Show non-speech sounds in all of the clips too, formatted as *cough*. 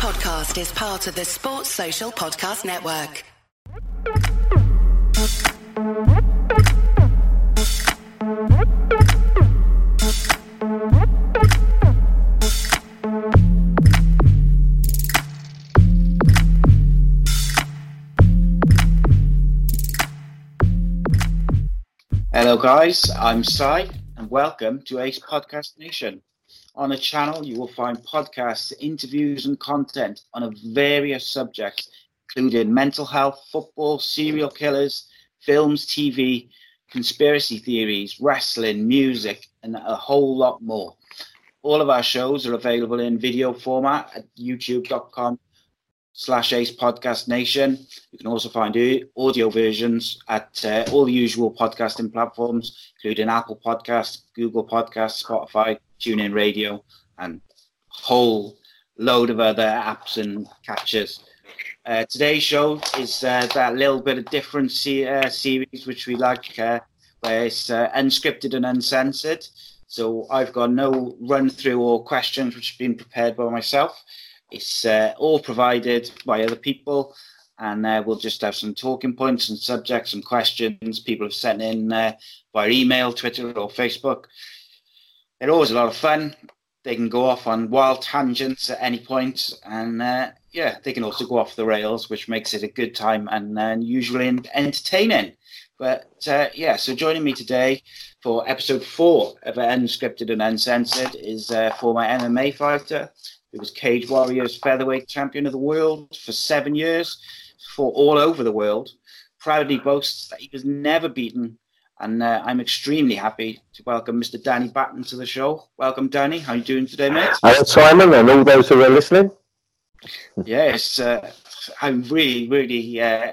podcast is part of the Sports Social Podcast Network. Hello, guys. I'm Si, and welcome to Ace Podcast Nation. On the channel, you will find podcasts, interviews, and content on a various subjects, including mental health, football, serial killers, films, TV, conspiracy theories, wrestling, music, and a whole lot more. All of our shows are available in video format at youtube.com slash Ace Podcast Nation. You can also find audio versions at uh, all the usual podcasting platforms, including Apple Podcasts, Google Podcasts, Spotify, TuneIn Radio, and whole load of other apps and catches. Uh, today's show is uh, that little bit of different se- uh, series which we like, uh, where it's uh, unscripted and uncensored. So I've got no run through or questions which have been prepared by myself. It's uh, all provided by other people, and we'll just have some talking points and subjects and questions people have sent in via email, Twitter, or Facebook. They're always a lot of fun. They can go off on wild tangents at any point, and uh, yeah, they can also go off the rails, which makes it a good time and uh, usually entertaining. But uh, yeah, so joining me today for episode four of Unscripted and Uncensored is uh, former MMA fighter, he was Cage Warriors featherweight champion of the world for seven years, fought all over the world. Proudly boasts that he was never beaten, and uh, I'm extremely happy to welcome Mr. Danny Batten to the show. Welcome, Danny. How are you doing today, mate? Hello, Simon, and all those who are listening. yes, uh, I'm really, really, uh,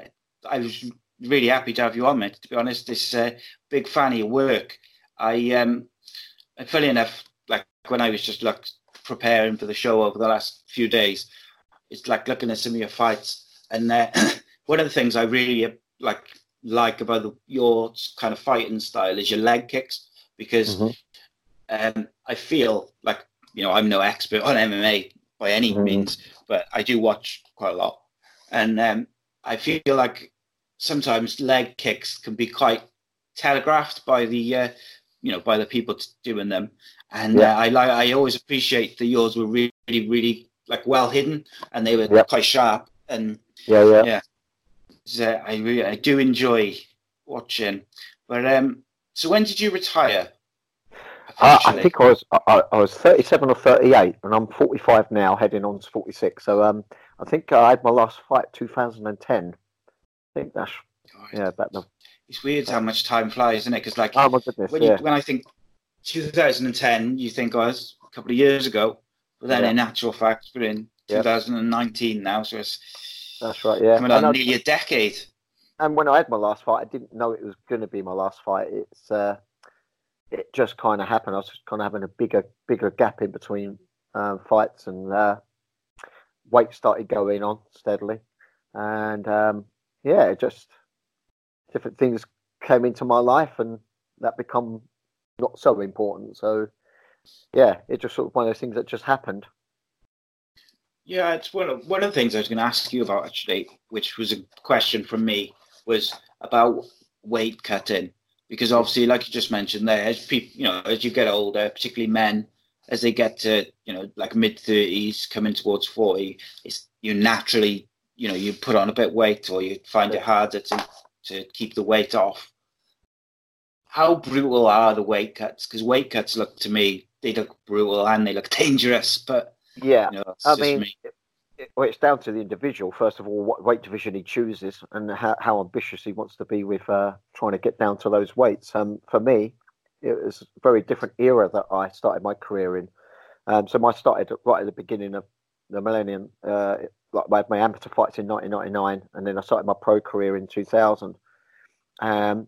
I was really happy to have you on, mate. To be honest, this uh, big fan of your work. I, um, funny enough, like when I was just like preparing for the show over the last few days. It's like looking at some of your fights, and uh, *clears throat* one of the things I really like like about the, your kind of fighting style is your leg kicks because mm-hmm. um, I feel like you know I'm no expert on MMA by any mm-hmm. means, but I do watch quite a lot, and um, I feel like sometimes leg kicks can be quite telegraphed by the uh, you know by the people doing them and yeah. uh, I like I always appreciate that yours were really really like well hidden and they were quite sharp and yeah yeah yeah so I really I do enjoy watching but um so when did you retire uh, I think I was I, I, was 37 or 38 and I'm 45 now heading on to 46 so um I think I had my last fight 2010 I think that's God. yeah about the it's weird how much time flies isn't it because like oh my goodness, when, yeah. when I think 2010, you think, oh, was a couple of years ago. But then, yeah. in actual fact, we're in 2019 now, so it's that's right. Yeah, coming on nearly a decade. And when I had my last fight, I didn't know it was going to be my last fight. It's uh, it just kind of happened. I was just kind of having a bigger bigger gap in between um, fights, and uh, weight started going on steadily, and um, yeah, just different things came into my life, and that become not so important. So yeah, it just sort of one of those things that just happened. Yeah, it's one of one of the things I was going to ask you about actually, which was a question from me, was about weight cutting because obviously, like you just mentioned there, as people, you know, as you get older, particularly men, as they get to you know like mid thirties, coming towards forty, it's you naturally you know you put on a bit weight or you find it harder to to keep the weight off how brutal are the weight cuts? Because weight cuts look to me they look brutal and they look *laughs* dangerous. But yeah, you know, I mean, me. It, well, it's down to the individual first of all what weight division he chooses and how, how ambitious he wants to be with uh, trying to get down to those weights. Um, for me, it was a very different era that I started my career in. Um, so I started right at the beginning of the millennium. Uh, like I had my amateur fights in 1999, and then I started my pro career in 2000. Um,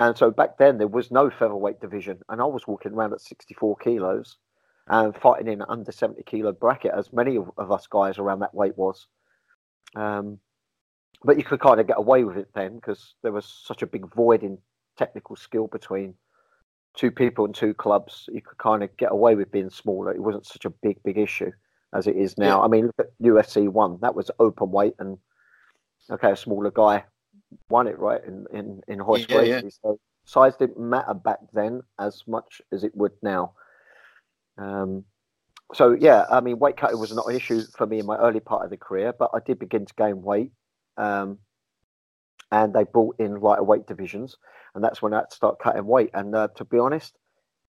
and so back then there was no featherweight division, and I was walking around at 64 kilos and fighting in under 70 kilo bracket, as many of, of us guys around that weight was. Um, but you could kind of get away with it then because there was such a big void in technical skill between two people and two clubs. You could kind of get away with being smaller. It wasn't such a big, big issue. as it is now. Yeah. I mean, look at UFC one. That was open weight, and okay, a smaller guy won it right in in in Royce yeah. Yeah. So size didn't matter back then as much as it would now. Um, so yeah, I mean, weight cutting was not an issue for me in my early part of the career, but I did begin to gain weight, um, and they brought in lighter weight divisions, and that's when I had to start cutting weight. And uh, to be honest,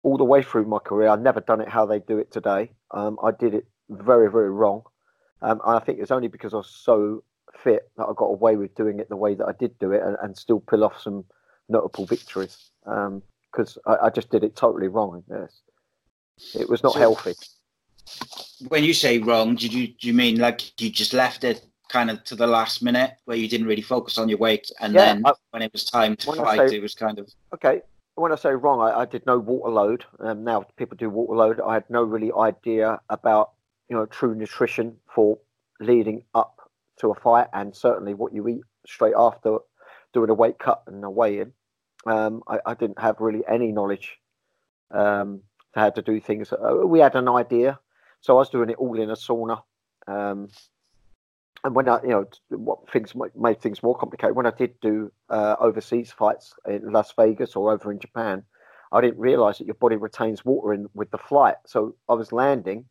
all the way through my career, I've never done it how they do it today. Um, I did it very, very wrong, um, and I think it's only because I was so fit that I got away with doing it the way that I did do it, and, and still pull off some notable victories. Because um, I, I, just did it totally wrong. Yes. It was not so, healthy when you say wrong, did you do you mean like you just left it kind of to the last minute where you didn't really focus on your weight, and yeah, then I, when it was time to fight, say, it was kind of okay. When I say wrong, I, I did no water load. Um, now people do water load. I had no really idea about you know true nutrition for leading up to a fight, and certainly what you eat straight after doing a weight cut and a weigh in. Um, I, I, didn't have really any knowledge um, how to do things. Uh, we had an idea, so I was doing it all in a sauna. Um, and when I, you know, what things made things more complicated. When I did do uh, overseas fights in Las Vegas or over in Japan, I didn't realise that your body retains water in with the flight. So I was landing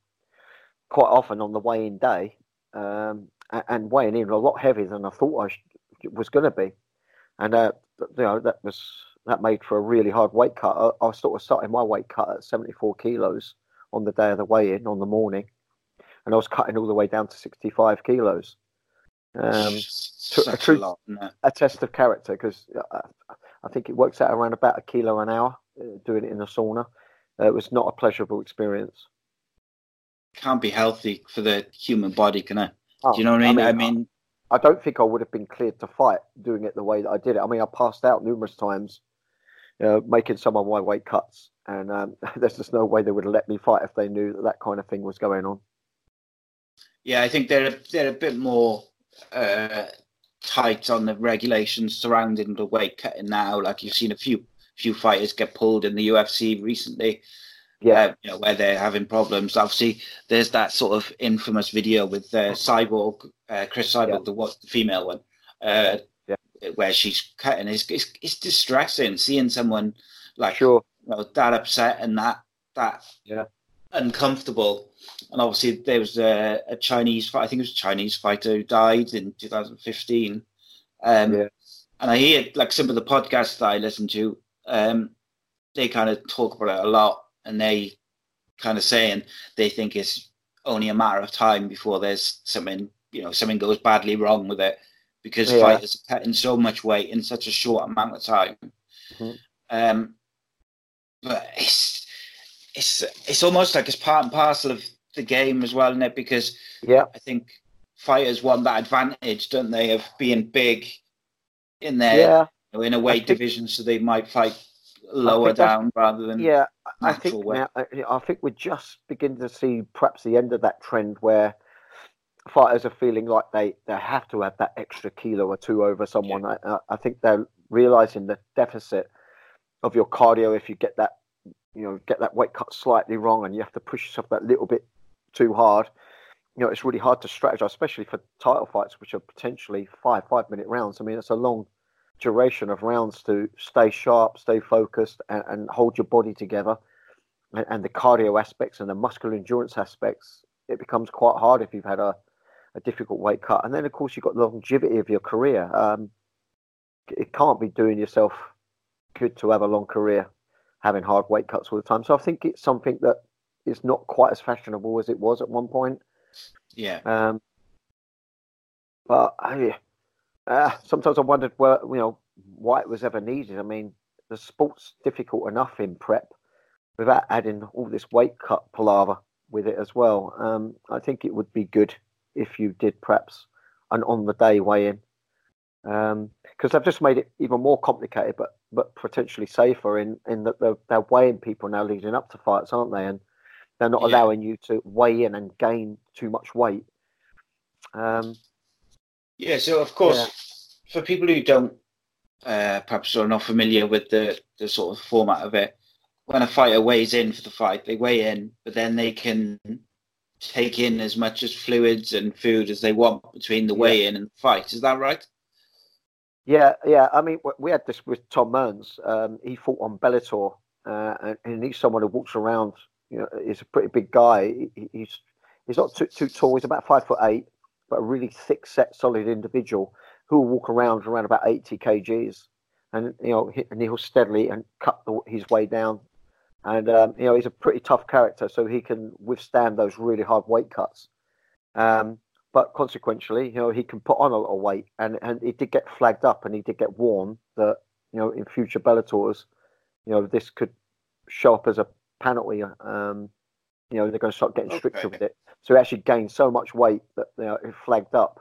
quite often on the weigh-in day um, and, weighing in a lot heavier than I thought I was going to be, and uh, you know that was that made for a really hard weight cut. I, I sort of started my weight cut at 74 kilos on the day of the weigh-in on the morning, and I was cutting all the way down to 65 kilos. Um, a, true, a, lot, a, test of character because I, I, think it works out around about a kilo an hour uh, doing it in a sauna. Uh, it was not a pleasurable experience. Can't be healthy for the human body, can it? Oh, Do you know what I mean? I mean, I mean, I don't think I would have been cleared to fight doing it the way that I did it. I mean, I passed out numerous times uh, making some of my weight cuts and um, *laughs* there's just no way they would have let me fight if they knew that that kind of thing was going on. Yeah, I think they're they're a bit more uh, tight on the regulations surrounding the weight cutting now. Like you've seen a few few fighters get pulled in the UFC recently. Yeah, uh, you know where they're having problems. Obviously, there's that sort of infamous video with uh, Cyborg, uh, Cris Cyborg, yeah. the what the female one, uh. Where she's cutting. It's, it's, it's distressing seeing someone like sure you know, that upset and that that yeah. uncomfortable. And obviously, there was a, a Chinese, I think it was a Chinese fighter who died in 2015. Um, yeah. And I hear like some of the podcasts that I listen to, um, they kind of talk about it a lot, and they kind of saying they think it's only a matter of time before there's something, you know, something goes badly wrong with it because yeah. fighters are cutting so much weight in such a short amount of time. Mm-hmm. Um, but it's it's it's almost like it's part and parcel of the game as well, isn't it? Because yeah, I think fighters want that advantage, don't they, of being big in their yeah. you know, in a weight think, division, so they might fight lower down rather than yeah. I think weight. now I think we're just beginning to see perhaps the end of that trend where fighters are feeling like they, they have to have that extra kilo or two over someone. Yeah. I, I think they're realizing the deficit of your cardio if you get that you know get that weight cut slightly wrong and you have to push yourself that little bit too hard you know it's really hard to strategize especially for title fights which are potentially five five minute rounds i mean it's a long duration of rounds to stay sharp stay focused and, and hold your body together and, and, the cardio aspects and the muscular endurance aspects it becomes quite hard if you've had a, a difficult weight cut and then of course you've got the longevity of your career um, it can't be doing yourself good to have a long career having hard weight cuts all the time. So I think it's something that is not quite as fashionable as it was at one point. Yeah. Um, but I, uh, sometimes I wondered where you know why it was ever needed. I mean, the sport's difficult enough in prep without adding all this weight cut palaver with it as well. Um, I think it would be good if you did perhaps an on the day weigh in because um, they've just made it even more complicated, but but potentially safer in in that they're, they're weighing people now leading up to fights, aren't they? And they're not yeah. allowing you to weigh in and gain too much weight. Um, yeah, so of course, yeah. for people who don't uh, perhaps are not familiar with the the sort of format of it, when a fighter weighs in for the fight, they weigh in, but then they can take in as much as fluids and food as they want between the weigh-in and the fight. Is that right? Yeah, yeah. I mean, we had this with Tom Mearns. Um, he fought on Bellator, uh, and, and, he's someone who walks around. You know, he's a pretty big guy. He, he's he's not too, too tall. He's about five foot eight, but a really thick set, solid individual who will walk around around about eighty kgs, and you know, and he'll steadily and cut the, his way down. And um, you know, he's a pretty tough character, so he can withstand those really hard weight cuts. Um, but consequently, you know, he can put on a lot of weight, and and he did get flagged up, and he did get warned that you know in future Bellators, you know, this could show up as a penalty. Um, you know, they're going to start getting stricter okay. with it. So he actually gained so much weight that you know it flagged up.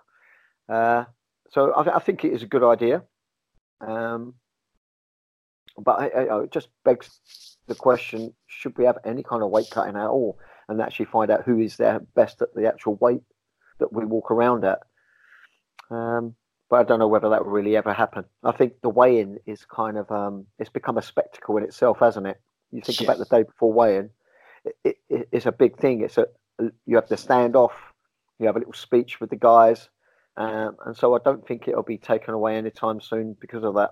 Uh, so I, I, think it is a good idea, um, but I, I, it just begs the question: Should we have any kind of weight cutting at all, and actually find out who is their best at the actual weight that we walk around at. Um, but I don't know whether that will really ever happen. I think the weigh-in is kind of um, it's become a spectacle in itself, hasn't it? You think about the day before weigh-in, it, it, it's a big thing. It's a you have to stand off, you have a little speech with the guys, um, and so I don't think it'll be taken away anytime soon because of that.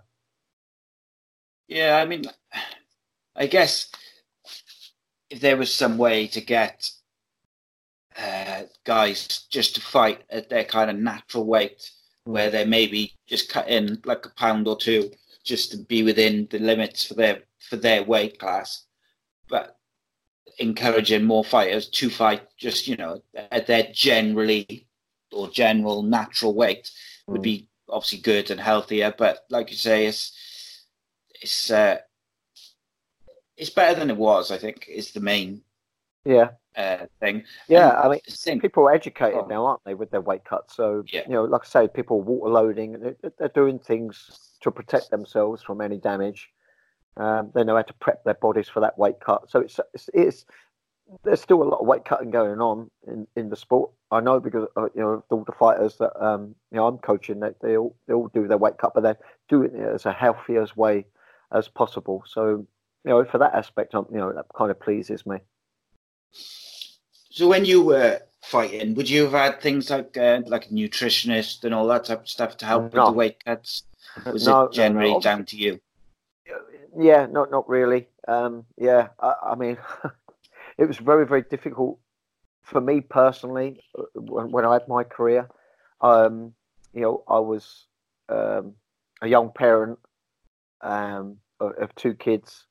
Yeah, I mean, I guess if there was some way to get uh, guys just to fight at their kind of natural weight, where mm. they maybe just cut in like a pound or two just to be within the limits for their for their weight class, but encouraging more fighters to fight just you know at their generally or general natural weight would mm. be obviously good and healthier. But like you say, it's it's uh, it's better than it was. I think is the main yeah uh, thing. Yeah, and I mean, people are educated oh. now, aren't they, with their weight cuts? So yeah. you know, like I say, people are water loading, they're, they're doing things to protect themselves from any damage. Um, they know how to prep their bodies for that weight cut. So it's, it's, it's there's still a lot of weight cutting going on in, in the sport. I know because uh, you know all the fighters that um, you know I'm coaching, they, they all they all do their weight cut, but they're doing it as a healthiest way as possible. So you know, for that aspect, you know, that kind of pleases me. So when you were fighting, would you have had things like uh, like a nutritionist and all that type of stuff to help no. with the weight cuts? *laughs* Was no, it generally no, down to you? Yeah, not not really. Um, yeah, I, I mean, *laughs* it was very very difficult for me personally uh, when, when I had my career. Um, you know, I was um, a young parent um, of, of, two kids,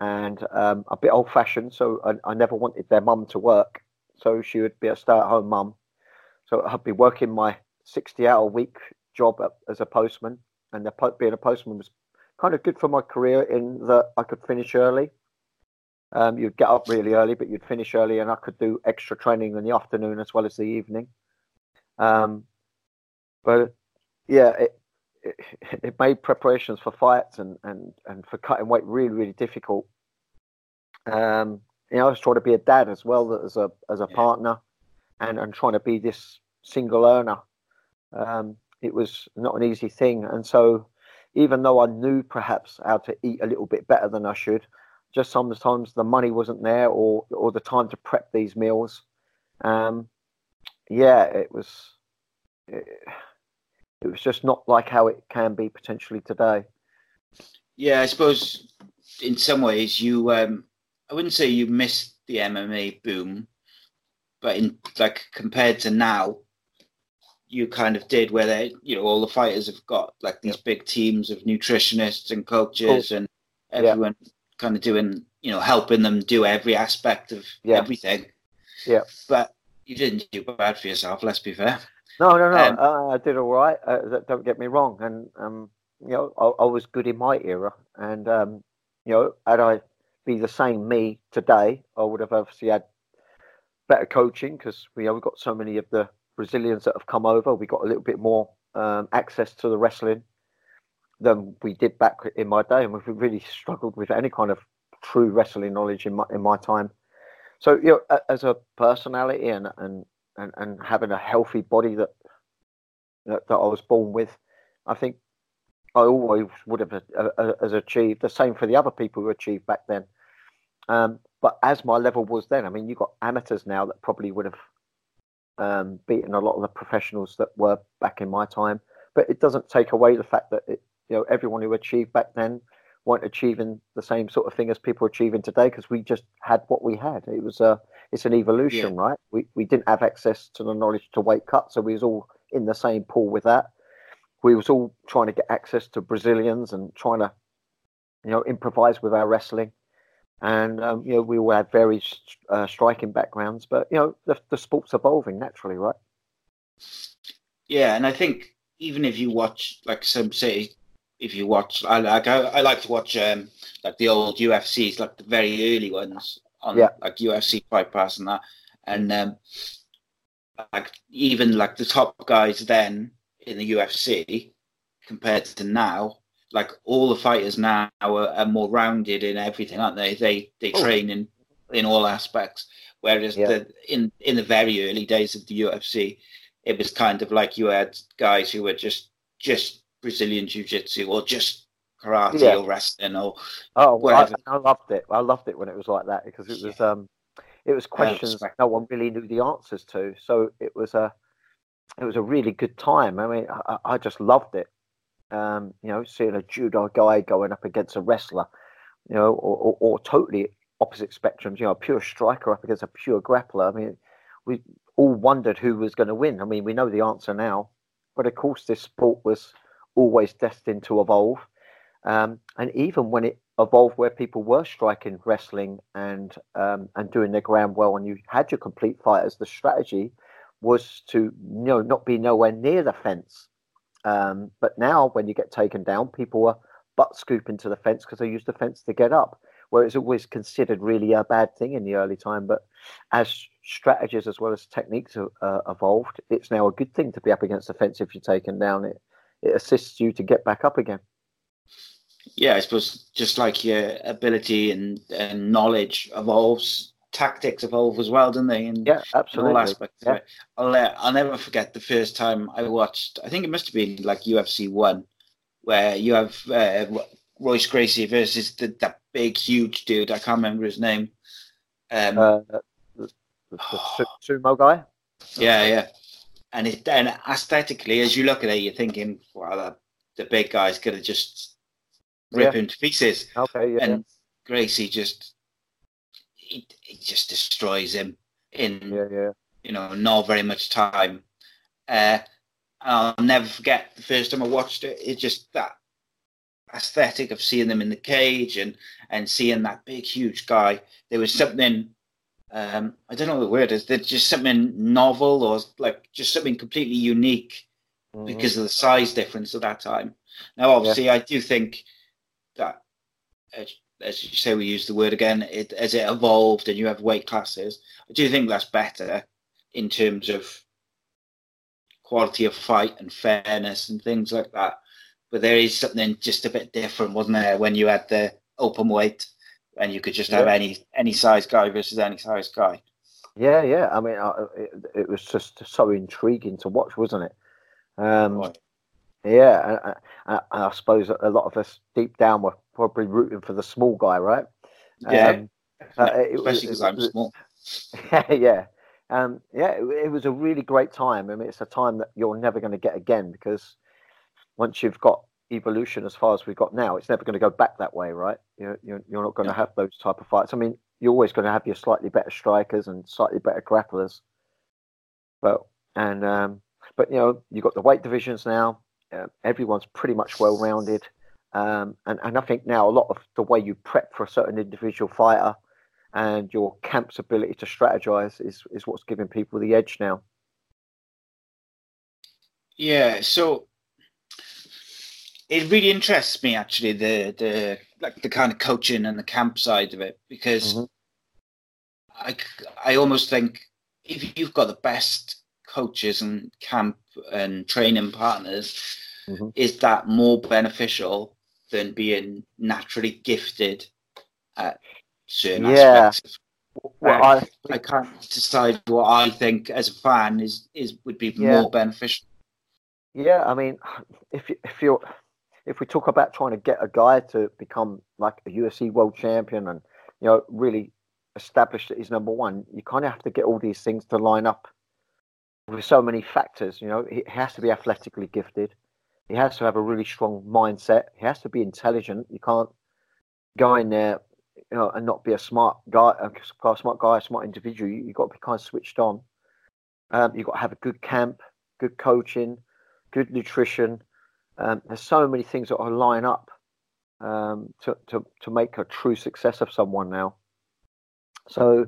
and um, a bit old fashioned. So I, I never wanted their mum to work. So she would be a stay at home mum. So I'd be working my 60 hour week job as a postman. And the, being a postman was kind of good for my career in that I could finish early. Um, you'd get up really early, but you'd finish early, and I could do extra training in the afternoon as well as the evening. Um, but yeah, it, it, it made preparations for fights and, and, and for cutting weight really really difficult. Um, you know, I was trying to be a dad as well as a as a yeah. partner, and and trying to be this single earner. Um, it was not an easy thing, and so even though I knew perhaps how to eat a little bit better than I should, just sometimes the money wasn't there or or the time to prep these meals. Um, yeah, it was. It, it was just not like how it can be potentially today. Yeah, I suppose in some ways you um, I wouldn't say you missed the MMA boom, but in like compared to now, you kind of did where they you know all the fighters have got like these yep. big teams of nutritionists and coaches cool. and everyone yep. kind of doing you know helping them do every aspect of yep. everything. Yeah. But you didn't do bad for yourself, let's be fair. No, no, no. Um, uh, I did all right. Uh, don't get me wrong, and um, you know, I, I, was good in my era, and um, you know, had I be the same me today, I would have obviously had better coaching because we you know, we've got so many of the Brazilians that have come over. We got a little bit more um, access to the wrestling than we did back in my day, and we've really struggled with any kind of true wrestling knowledge in my in my time. So you know, as a personality and and and, and having a healthy body that, that, that I was born with, I think I always would have uh, uh, as achieved the same for the other people who achieved back then. Um, but as my level was then, I mean, you've got amateurs now that probably would have um, beating a lot of the professionals that were back in my time. But it doesn't take away the fact that it, you know everyone who achieved back then weren't achieving the same sort of thing as people achieving today because we just had what we had. It was a it's an evolution, yeah. right? We we didn't have access to the knowledge to weight cut, so we was all in the same pool with that. We was all trying to get access to Brazilians and trying to, you know, improvise with our wrestling. And um, you know, we all had very uh, striking backgrounds, but you know, the, the sport's evolving naturally, right? Yeah, and I think even if you watch, like some say, if you watch, I like I, I like to watch um, like the old UFCs, like the very early ones on yeah. like UFC Fight Pass and that, and um, like even like the top guys then in the UFC compared to now, like all the fighters now are, are more rounded in everything, aren't they? They they oh. train in in all aspects. Whereas yeah. the in in the very early days of the UFC, it was kind of like you had guys who were just just Brazilian Jiu Jitsu or just karate yeah. or wrestling or oh well, I, I, loved it. I loved it when it was like that because it was um it was questions that no one really knew the answers to. So it was a it was a really good time. I mean, I, I just loved it. Um, you know, seeing a judo guy going up against a wrestler, you know, or, or, or totally opposite spectrums. You know, a pure striker up against a pure grappler. I mean, we all wondered who was going to win. I mean, we know the answer now, but of course, this sport was always destined to evolve. Um, and even when it evolved where people were striking wrestling and um, and doing their ground well and you had your complete fighters, the strategy was to you know not be nowhere near the fence. Um, but now when you get taken down, people are butt scooping to the fence because they use the fence to get up. Where it's always considered really a bad thing in the early time, but as strategies as well as techniques have uh, evolved, it's now a good thing to be up against the fence if you're taken down. It it assists you to get back up again. Yeah, I suppose just like your ability and, and knowledge evolves, tactics evolve as well, don't they? And yeah, absolutely. all aspects yeah. I'll, uh, I'll never forget the first time I watched, I think it must have been like UFC 1, where you have uh, Royce Gracie versus the, that big, huge dude. I can't remember his name. Um, uh, the, the, *sighs* sumo guy? Yeah, yeah and it and aesthetically, as you look at it, you're thinking, "Wow, the, the big guy's gonna just rip yeah. him to pieces." Okay, yeah. And Gracie just he, he just destroys him in yeah, yeah. you know not very much time. Uh, I'll never forget the first time I watched it. It's just that aesthetic of seeing them in the cage and and seeing that big huge guy. There was something um, I don't know what the word is. There's just something novel or like just something completely unique mm-hmm. because of the size difference at that time. Now, obviously, yeah. I do think that, as, as, you say, we use the word again, it, as it evolved and you have weight classes, I do think that's better in terms of quality of fight and fairness and things like that. But there is something just a bit different, wasn't there, when you had the open weight and you could just have yeah. any any size guy versus any size guy. Yeah, yeah. I mean, it, it was just so intriguing to watch, wasn't it? Um, right. Yeah, I, I, I, suppose a lot of us deep down were probably rooting for the small guy, right? Yeah, um, uh, *laughs* especially because I'm small. Yeah, *laughs* yeah, um, yeah. It, it, was a really great time. I mean, it's a time that you're never going to get again because once you've got evolution as far as we've got now, it's never going to go back that way, right? You're, you're, you're not going to have those type of fights. I mean, you're always going to have your slightly better strikers and slightly better grapplers, but and um, but you know you've got the weight divisions now. Uh, everyone's pretty much well rounded, um, and and I think now a lot of the way you prep for a certain individual fighter and your camp's ability to strategize is is what's giving people the edge now. Yeah. So it really interests me actually the the like the kind of coaching and the camp side of it because mm-hmm. I I almost think if you've got the best coaches and camp and training partners, mm-hmm. is that more beneficial than being naturally gifted at certain yeah. aspects? Well, I, I can't decide what I think as a fan is is would be yeah. more beneficial. Yeah, I mean, if you, if you're if we talk about trying to get a guy to become like a UFC world champion and you know really establish that he's number one, you kind of have to get all these things to line up with so many factors. You know, he has to be athletically gifted. He has to have a really strong mindset. He has to be intelligent. You can't go in there, you know, and not be a smart guy, a smart guy, a smart individual. You, have got to be kind of switched on. Um, you've got to have a good camp, good coaching, good nutrition. Um, there's so many things that are line up um, to, to, to make a true success of someone now. So,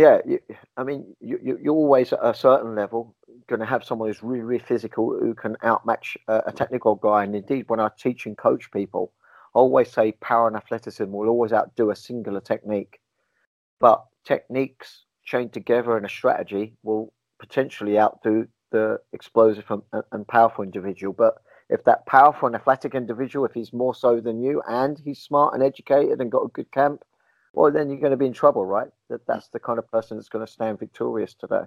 yeah, you, I mean, you, you're always at a certain level going to have someone who's really, really physical who can outmatch a, a technical guy. And indeed, when I teach and coach people, I always say power and athleticism will always outdo a singular technique. But techniques chained together in a strategy will potentially outdo the explosive and, and powerful individual. But if that powerful and athletic individual, if he's more so than you and he's smart and educated and got a good camp, well, then you're going to be in trouble, right? That that's the kind of person that's going to stand victorious today.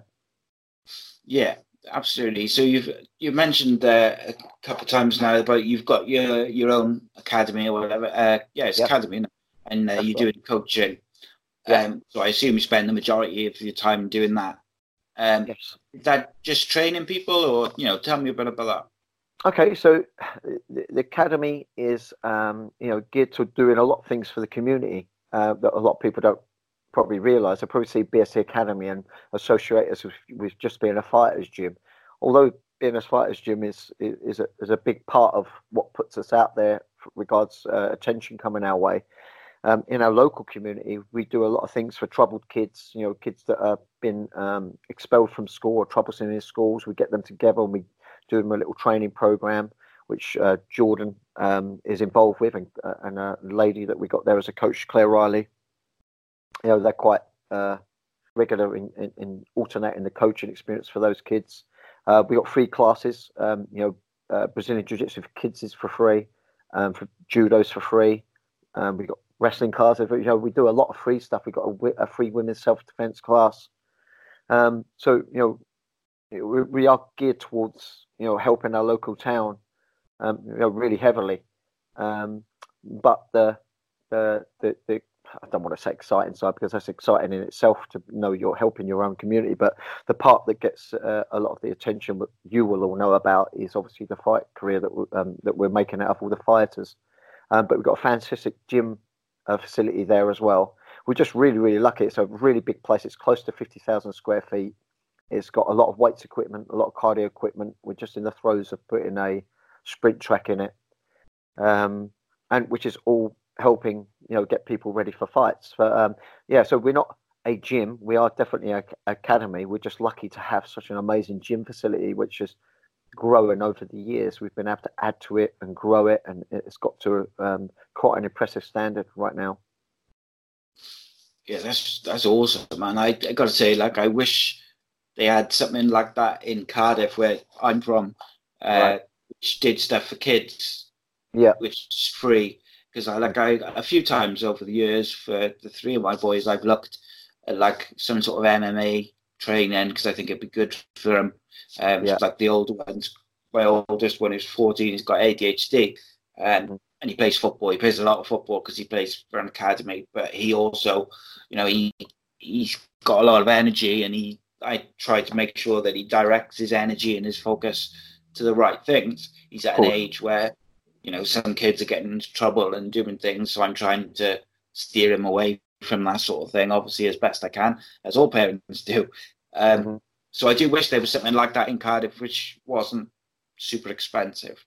Yeah, absolutely. So you've you mentioned uh, a couple of times now about you've got your your own academy or whatever. Uh, yeah, it's yep. academy, and uh, you're doing coaching. Um, so I assume you spend the majority of your time doing that. Um, yes. Is that just training people, or you know, tell me a bit about that. Okay, so the, the academy is um, you know geared to doing a lot of things for the community uh, that a lot of people don't probably realise. I probably see BST Academy and associate us with, with, just being a fighters gym. Although being a fighters gym is is a, is a big part of what puts us out there regards uh, attention coming our way. Um, in our local community, we do a lot of things for troubled kids. You know, kids that have been um, expelled from school or troublesome in schools. We get them together and we do them a little training program, which uh, Jordan um, is involved with, and, uh, and, a lady that we got there as a coach, Claire Riley. You know, they're quite uh, regular in, in, in, alternating the coaching experience for those kids. Uh, we got free classes. Um, you know, uh, Brazilian Jiu Jitsu for kids is for free. Um, for judo's for free. Um, we got wrestling classes. You know, we do a lot of free stuff. We got a, a free women's self defense class. Um, so you know, we, we, are geared towards you know helping our local town, um, you know, really heavily. Um, but the, the the the I don't want to say exciting side because that's exciting in itself to know you're helping your own community. But the part that gets uh, a lot of the attention that you will all know about is obviously the fight career that um, that we're making out of all the fighters. Um, but we've got a fantastic gym uh, facility there as well. We're just really, really lucky. It's a really big place. It's close to 50,000 square feet. It's got a lot of weights equipment, a lot of cardio equipment. We're just in the throes of putting a sprint track in it, um, and which is all helping you know get people ready for fights. But um, yeah, so we're not a gym. We are definitely an academy. We're just lucky to have such an amazing gym facility, which is growing over the years. We've been able to add to it and grow it, and it's got to um, quite an impressive standard right now. Yeah, that's that's awesome, man. I, I got to say, like, I wish they had something like that in Cardiff, where I'm from, uh, right. Which did stuff for kids. Yeah, which is free. Because I like I a few times over the years for the three of my boys, I've looked at like some sort of MMA training because I think it'd be good for them. Um, yeah. Like the older ones, my oldest one is 14, he's got ADHD. Um, mm-hmm. and he plays football. He plays a lot of football because he plays for an academy. But he also, you know, he he's got a lot of energy, and he I try to make sure that he directs his energy and his focus to the right things. He's at an age where, you know, some kids are getting into trouble and doing things, so I'm trying to steer him away from that sort of thing, obviously as best I can, as all parents do. Um, mm-hmm. So I do wish there was something like that in Cardiff, which wasn't super expensive.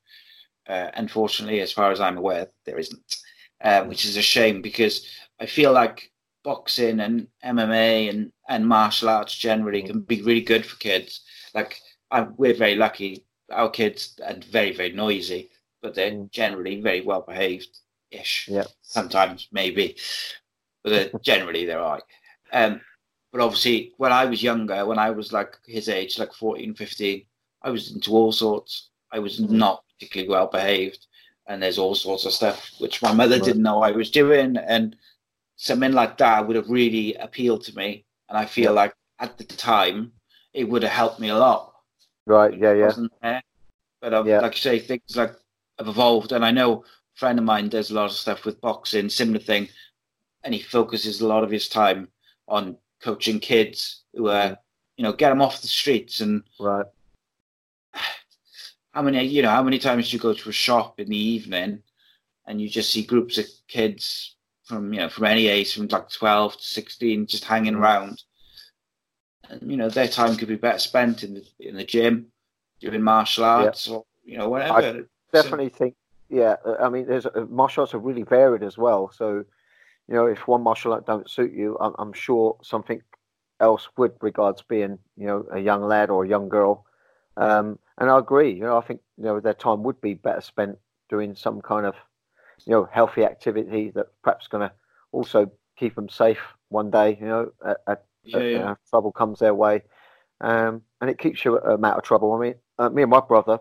Uh, unfortunately, as far as I'm aware, there isn't, uh, which is a shame because I feel like boxing and MMA and, and martial arts generally can be really good for kids. Like I'm, we're very lucky. Our kids are very very noisy, but they're mm. generally very well behaved ish. Yeah. Sometimes maybe, but they're, *laughs* generally they're all right. Um, but obviously, when I was younger, when I was like his age, like 14, 15, I was into all sorts. I was mm-hmm. not particularly well behaved. And there's all sorts of stuff which my mother right. didn't know I was doing. And something like that would have really appealed to me. And I feel yeah. like at the time, it would have helped me a lot. Right. Yeah. Yeah. But um, yeah. like you say, things like have evolved. And I know a friend of mine does a lot of stuff with boxing, similar thing. And he focuses a lot of his time on coaching kids who are you know, get them off the streets and right. How many, you know, how many times do you go to a shop in the evening and you just see groups of kids from, you know, from any age, from like 12 to 16, just hanging mm. around. And, you know, their time could be better spent in the, in the gym, doing martial arts yeah. or, you know, whatever. I definitely so, think, yeah, I mean, there's uh, martial arts are really varied as well. So, you know, if one martial art don't suit you, I'm, I'm sure something else would regards being, you know, a young lad or a young girl. Um, and I agree. You know, I think you know their time would be better spent doing some kind of, you know, healthy activity that perhaps going to also keep them safe one day. You know, at, at, yeah, yeah. Uh, trouble comes their way, um, and it keeps you out of trouble. I mean, uh, me and my brother,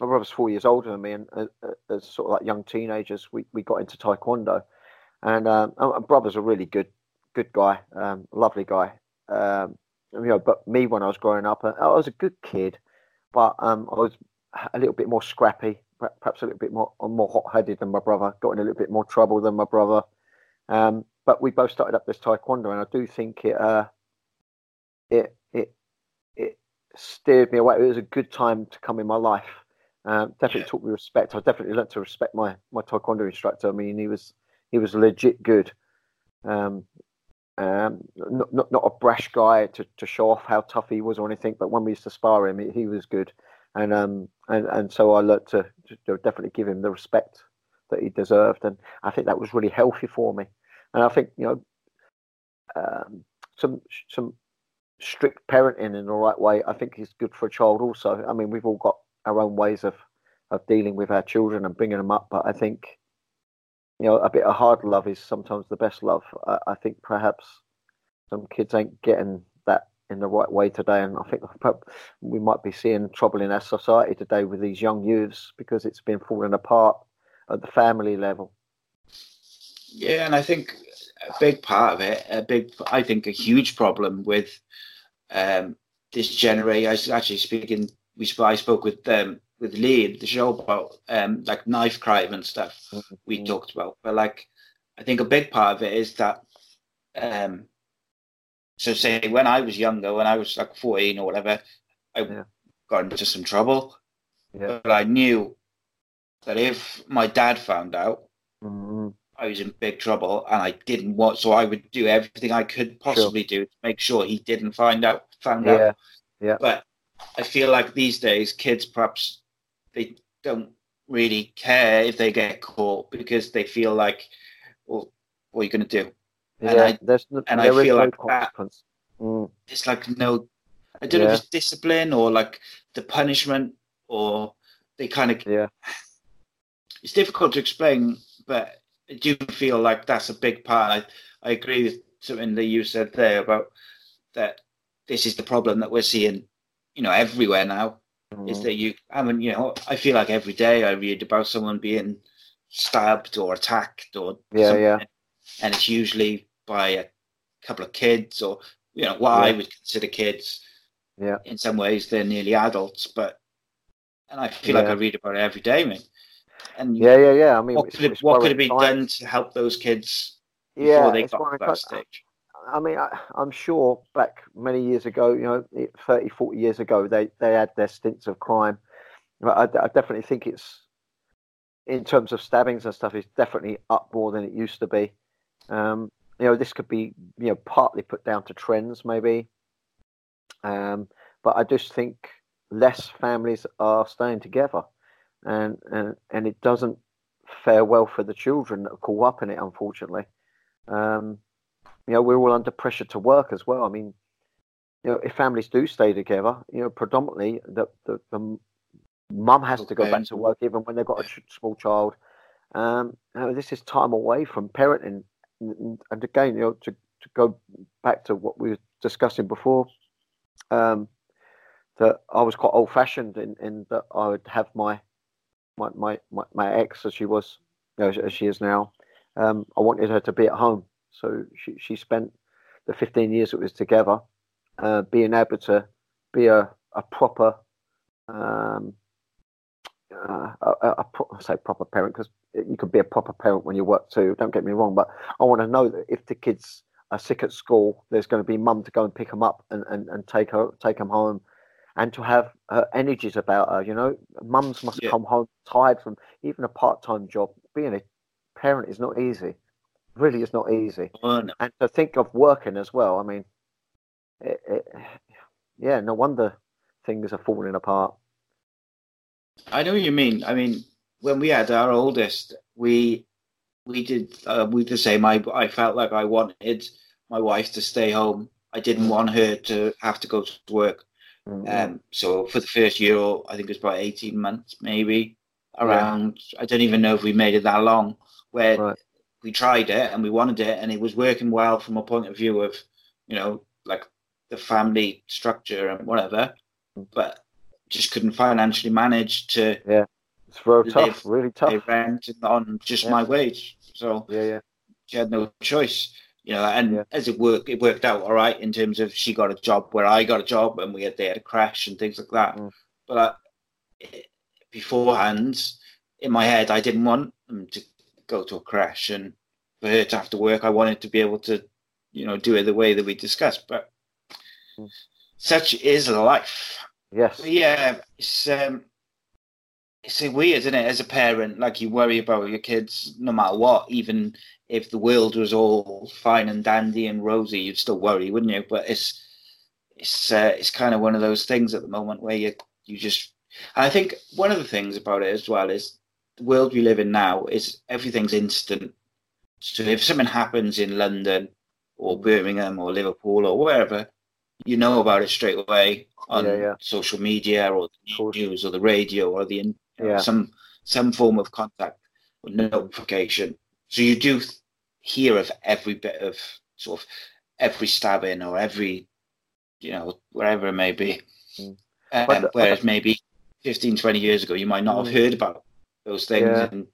my brother's four years older than me, and uh, uh as sort of like young teenagers, we, we got into taekwondo, and um, my brother's a really good good guy, um, lovely guy. Um, you know, but me when I was growing up, I was a good kid but um, I was a little bit more scrappy, perhaps a little bit more more hot headed than my brother. Got in a little bit more trouble than my brother. Um, but we both started up this taekwondo, and I do think it uh, it it it steered me away. It was a good time to come in my life. Um, definitely yeah. taught me respect. I definitely learned to respect my my taekwondo instructor. I mean, he was he was legit good. Um, um, not, not, not a brash guy to, to show off how tough he was or anything, but when we used to spar him, he, he was good, and um and, and so I learned to, to, definitely give him the respect that he deserved, and I think that was really healthy for me, and I think you know um, some some strict parenting in the right way, I think is good for a child also. I mean, we've all got our own ways of of dealing with our children and bringing them up, but I think you know, a bit of hard love is sometimes the best love. I, I think perhaps some kids ain't getting that in the right way today, and I think *laughs* we might be seeing trouble in our society today with these young youths because it's been falling apart at the family level. Yeah, and I think a big part of it, a big, I think, a huge problem with um, this generation. I was actually speaking. We I spoke with um, with Leigh, the show about um, like knife crime and stuff mm-hmm. we talked about. But like, I think a big part of it is that, um, so say when I was younger, when I was like 14 or whatever, I yeah. got into some trouble. Yeah. But I knew that if my dad found out, mm-hmm. I was in big trouble and I didn't want, so I would do everything I could possibly sure. do to make sure he didn't find out, found yeah. out. Yeah. But I feel like these days kids perhaps they don't really care if they get caught because they feel like, well, what are you going to do? Yeah, and I, there's no, and I feel like that, mm. it's like no, I don't yeah. know if it's discipline or like the punishment or they kind of, yeah. It's difficult to explain, but do you feel like that's a big part. I, I agree with something that you said there about that this is the problem that we're seeing, you know, everywhere now mm. is that you I mean you know I feel like every day I read about someone being stabbed or attacked or yeah yeah and it's usually by a couple of kids or you know what yeah. I would consider kids yeah in some ways they're nearly adults but and I feel yeah. like I read about it every day man and yeah yeah yeah I mean what could it, what could it be done to help those kids yeah, before they got to that stage I mean, I, am sure back many years ago, you know, 30, 40 years ago, they, they had their stints of crime. But I, I definitely think it's, in terms of stabbings and stuff, it's definitely up more than it used to be. Um, you know, this could be, you know, partly put down to trends, maybe. Um, but I just think less families are staying together, and and and it doesn't fare well for the children that are caught up in it, unfortunately. Um, you know, we're all under pressure to work as well. I mean, you know, if families do stay together, you know, predominantly the the, the mum has okay. to go back to work even when they've got a small child. Um, you know, this is time away from parenting, and again, you know, to, to go back to what we were discussing before, um, that I was quite old fashioned in, in that I would have my my my my, ex as she was, you know, as she is now. Um, I wanted her to be at home so she, she spent the 15 years that was together uh, being able to be a, a proper, um, uh, a, say proper parent because you could be a proper parent when you work too. Don't get me wrong, but I want to know that if the kids are sick at school, there's going to be mum to go and pick them up and, and, and take her take them home, and to have her energies about her. You know, mums must yeah. come home tired from even a part time job. Being a parent is not easy. Really, it's not easy. Oh, no. And to think of working as well. I mean, it, it, yeah, no wonder things are falling apart. I know what you mean. I mean, when we had our oldest, we we did uh, we the same. I I felt like I wanted my wife to stay home. I didn't mm. want her to have to go to work. Mm-hmm. Um, so for the first year, I think it was about eighteen months, maybe around. Yeah. I don't even know if we made it that long. Where right. we tried it and we wanted it, and it was working well from a point of view of, you know, like the family structure and whatever. Mm. But just couldn't financially manage to yeah it's real tough really tough rent on just yeah. my wage so yeah yeah she had no choice you know and yeah. as it worked it worked out all right in terms of she got a job where i got a job and we had they had a crash and things like that mm. but uh, beforehand in my head i didn't want them to go to a crash and for her to have to work i wanted to be able to you know do it the way that we discussed but mm. such is life Yes. Yeah, it's um, it's weird, isn't it? As a parent, like you worry about your kids no matter what, even if the world was all fine and dandy and rosy, you'd still worry, wouldn't you? But it's it's uh, it's kind of one of those things at the moment where you you just. I think one of the things about it as well is the world we live in now is everything's instant. So if something happens in London or Birmingham or Liverpool or wherever, you know about it straight away on yeah, yeah. social media or the news or the radio or the yeah. some some form of contact or notification. So you do hear of every bit of sort of every stabbing or every you know wherever it may be. Mm. Um, but, whereas maybe 15, 20 years ago you might not have mm. heard about those things. Yeah, and,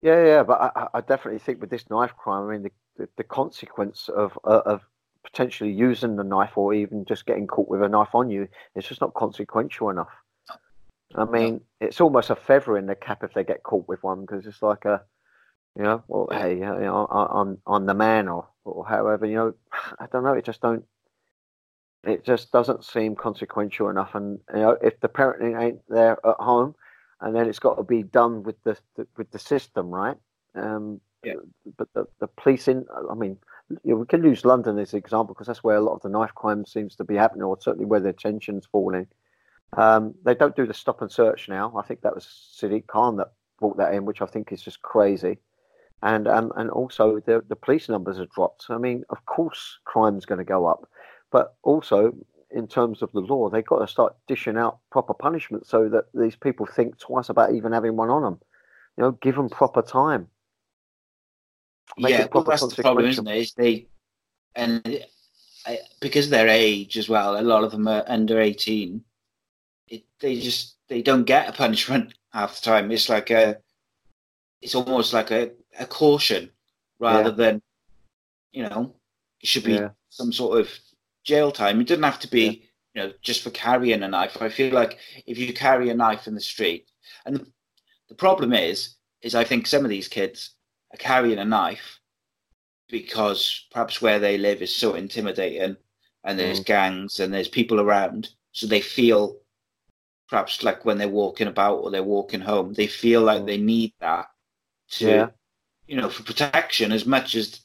yeah, yeah, but I, I, definitely think with this knife crime, I mean the the, the consequence of uh, of potentially using the knife or even just getting caught with a knife on you, it's just not consequential enough. I mean, it's almost a feather in the cap if they get caught with one because it's like a, you know, well, hey, you know, I'm I'm the man or or however, you know, *sighs* I don't know. It just don't. It just doesn't seem consequential enough, and you know, if the parenting ain't there at home, and then it's got to be done with the, the with the system, right? Um, yeah. But the the policing, I mean, you know, we can use London as an example because that's where a lot of the knife crime seems to be happening, or certainly where the attention's falling. Um, they don't do the stop and search now. I think that was Sadiq Khan that brought that in, which I think is just crazy. And um, and also the the police numbers have dropped. I mean, of course, crime's going to go up, but also in terms of the law, they've got to start dishing out proper punishment so that these people think twice about even having one on them. You know, give them proper time. Make yeah, well, that's the problem, isn't it? Is they and I, because of their age as well, a lot of them are under eighteen. It, they just they don't get a punishment *laughs* half the time. It's like a, it's almost like a, a caution rather yeah. than, you know, it should be yeah. some sort of jail time. It doesn't have to be, yeah. you know, just for carrying a knife. I feel like if you carry a knife in the street, and the, the problem is, is I think some of these kids are carrying a knife because perhaps where they live is so intimidating and there's mm. gangs and there's people around so they feel perhaps like when they're walking about or they're walking home they feel like mm. they need that to yeah. you know for protection as much as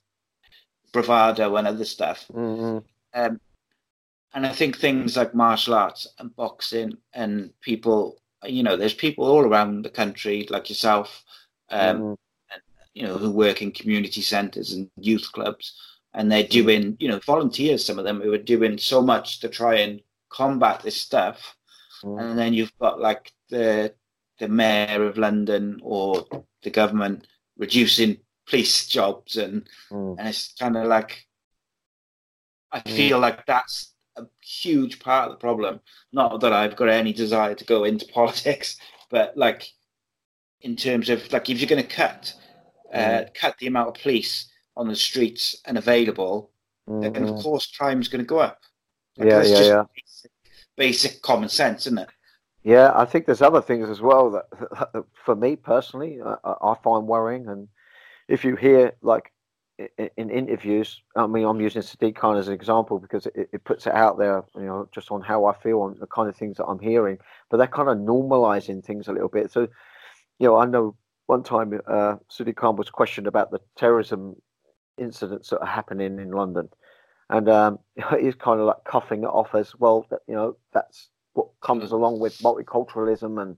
bravado and other stuff mm-hmm. um, and i think things like martial arts and boxing and people you know there's people all around the country like yourself um, mm you know, who work in community centres and youth clubs, and they're mm. doing, you know, volunteers. Some of them who are doing so much to try and combat this stuff, mm. and then you've got like the the mayor of London or the government reducing police jobs, and mm. and it's kind of like I mm. feel like that's a huge part of the problem. Not that I've got any desire to go into *laughs* politics, but like in terms of like if you're going to cut uh, mm. cut the amount of police on the streets and available, mm-hmm. then of course crime's going to go up. Like, yeah, yeah, yeah. Basic, basic, common sense, isn't it? Yeah, I think there's other things as well that, *laughs* for me personally, I, I find worrying. And if you hear like in, in interviews, I mean, I'm using Sadiq Khan as an example because it, it, puts it out there, you know, just on how I feel and the kind of things that I'm hearing. But they're kind of normalizing things a little bit. So, you know, I know one time uh, Sadiq Khan was questioned about the terrorism incidents that are happening in London, and um, *laughs* he's kind of like coughing it off as well. That you know, that's what comes along with multiculturalism and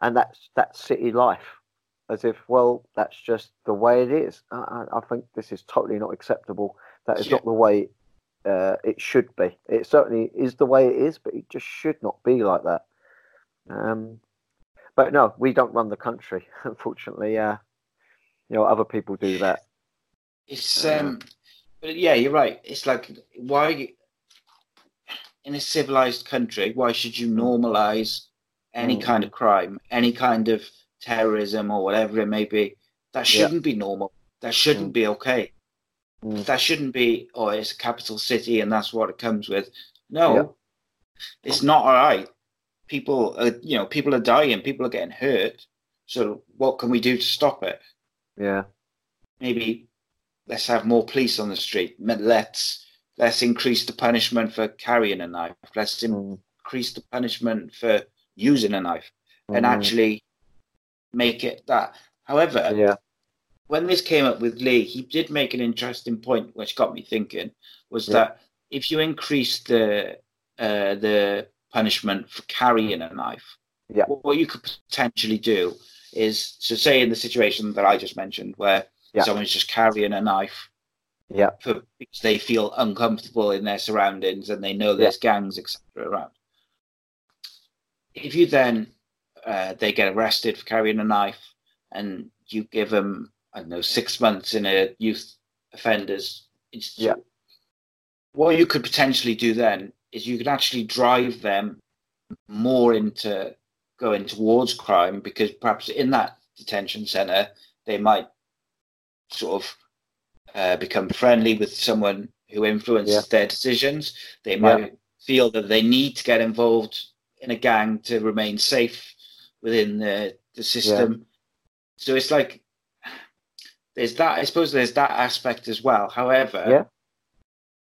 and that's that city life as if, well, that's just the way it is. I, I think this is totally not acceptable. That is yeah. not the way uh, it should be. It certainly is the way it is, but it just should not be like that. Um, but no, we don't run the country, *laughs* unfortunately. Uh, you know, other people do that. It's um, but yeah, you're right. It's like why in a civilized country, why should you normalize any mm. kind of crime, any kind of terrorism or whatever it may be. That shouldn't yeah. be normal. That shouldn't mm. be okay. Mm. That shouldn't be, oh, it's a capital city and that's what it comes with. No, yeah. it's not all right. People are, you know, people are dying, people are getting hurt. So what can we do to stop it? Yeah. Maybe let's have more police on the street. Let's let's increase the punishment for carrying a knife. Let's mm. increase the punishment for using a knife. Mm. And actually make it that. However, yeah. when this came up with Leigh, he did make an interesting point, which got me thinking, was yeah. that if you increase the uh, the punishment for carrying a knife, yeah. what you could potentially do is so say in the situation that I just mentioned, where yeah. someone's just carrying a knife, yeah, for, because they feel uncomfortable in their surroundings and they know there's yeah. gangs etc. around. If you then uh, they get arrested for carrying a knife, and you give them I don't know six months in a youth offenders institute. Yeah. What you could potentially do then is you could actually drive them more into going towards crime because perhaps in that detention center they might sort of uh, become friendly with someone who influences yeah. their decisions. They might yeah. feel that they need to get involved in a gang to remain safe within the the system. Yeah. So it's like there's that. I suppose there's that aspect as well. However,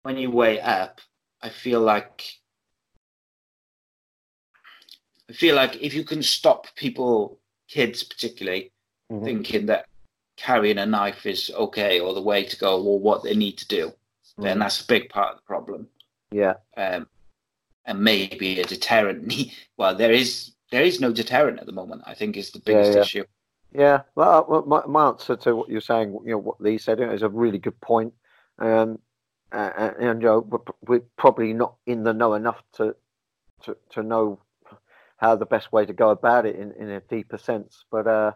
when you weigh up, I feel like I feel like if you can stop people, kids particularly, mm-hmm. thinking that carrying a knife is okay or the way to go or what they need to do, mm-hmm. then that's a big part of the problem. Yeah. Um, and maybe a deterrent. *laughs* well, there is there is no deterrent at the moment. I think is the biggest yeah, yeah. issue. Yeah, well, uh, my, my answer to what you're saying, you know, what Leigh said is a really good point. Um, and, and you know, we're probably not in the know enough to to to know how the best way to go about it in, in a deeper sense. But uh,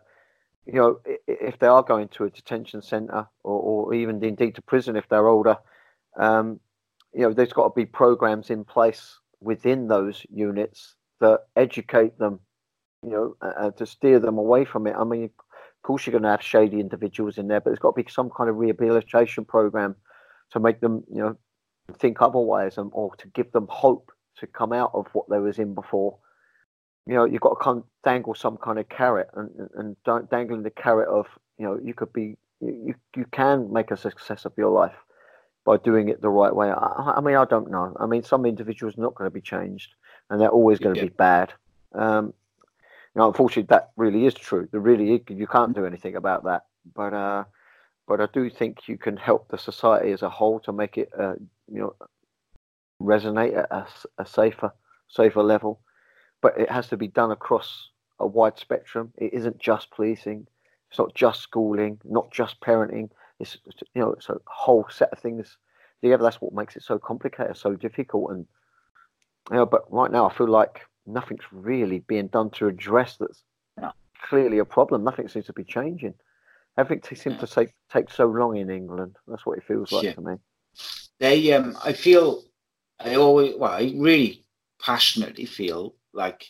you know, if they are going to a detention centre or, or even indeed to prison if they're older, um, you know, there's got to be programs in place within those units that educate them, you know, uh, to steer them away from it. I mean, of course, you're going to have shady individuals in there, but there's got to be some kind of rehabilitation program to make them, you know, think otherwise and or to give them hope to come out of what they was in before. You know, you've got to dangle some kind of carrot and and don't dangling the carrot of, you know, you could be you, you can make a success of your life by doing it the right way. I, I mean, I don't know. I mean, some individuals are not going to be changed and they're always going to yeah. be bad. Um, you know, unfortunately, that really is true. The really you can't do anything about that. But uh, but I do think you can help the society as a whole to make it uh, you know resonate at a, a safer safer level. But it has to be done across a wide spectrum. It isn't just policing. It's not just schooling, not just parenting. It's you know it's a whole set of things. together. that's what makes it so complicated, so difficult, and you know, but right now I feel like nothing's really being done to address that's clearly a problem. Nothing seems to be changing. Everything seems to take take so long in England. That's what it feels like yeah. to me. They, um, I feel, I always, well, I really passionately feel like,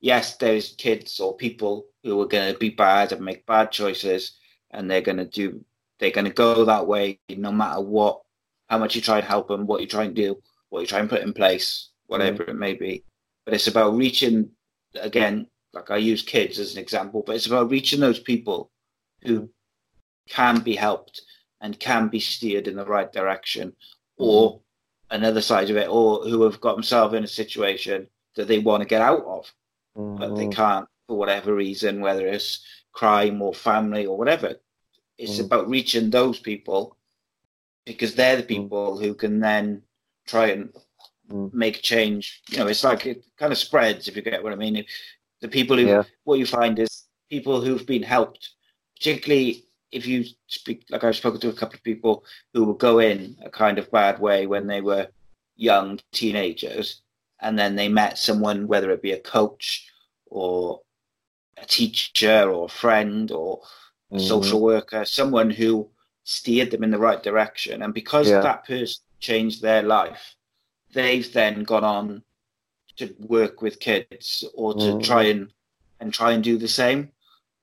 yes, there's kids or people who are going to be bad and make bad choices, and they're going to do, they're going to go that way no matter what, how much you try and help them, what you try and do, what you try and put in place whatever mm. it may be. But it's about reaching, again, like I use kids as an example, but it's about reaching those people who can be helped and can be steered in the right direction, or another side of it, or who have got themselves in a situation that they want to get out of, mm-hmm. but they mm-hmm. can't for whatever reason, whether it's crime or family or whatever. It's mm-hmm. about reaching those people because they're the mm. people who can then try and mm. make change. You know, it's like it kind of spreads if you get what I mean. The people who, yeah. what you find is people who've been helped, particularly if you speak, like I've spoken to a couple of people who will go in a kind of bad way when they were young teenagers, and then they met someone, whether it be a coach or a teacher or a friend or a mm-hmm. social worker, someone who steered them in the right direction. And because yeah. that person changed their life, they've then gone on to work with kids or to mm. try and and try and do the same.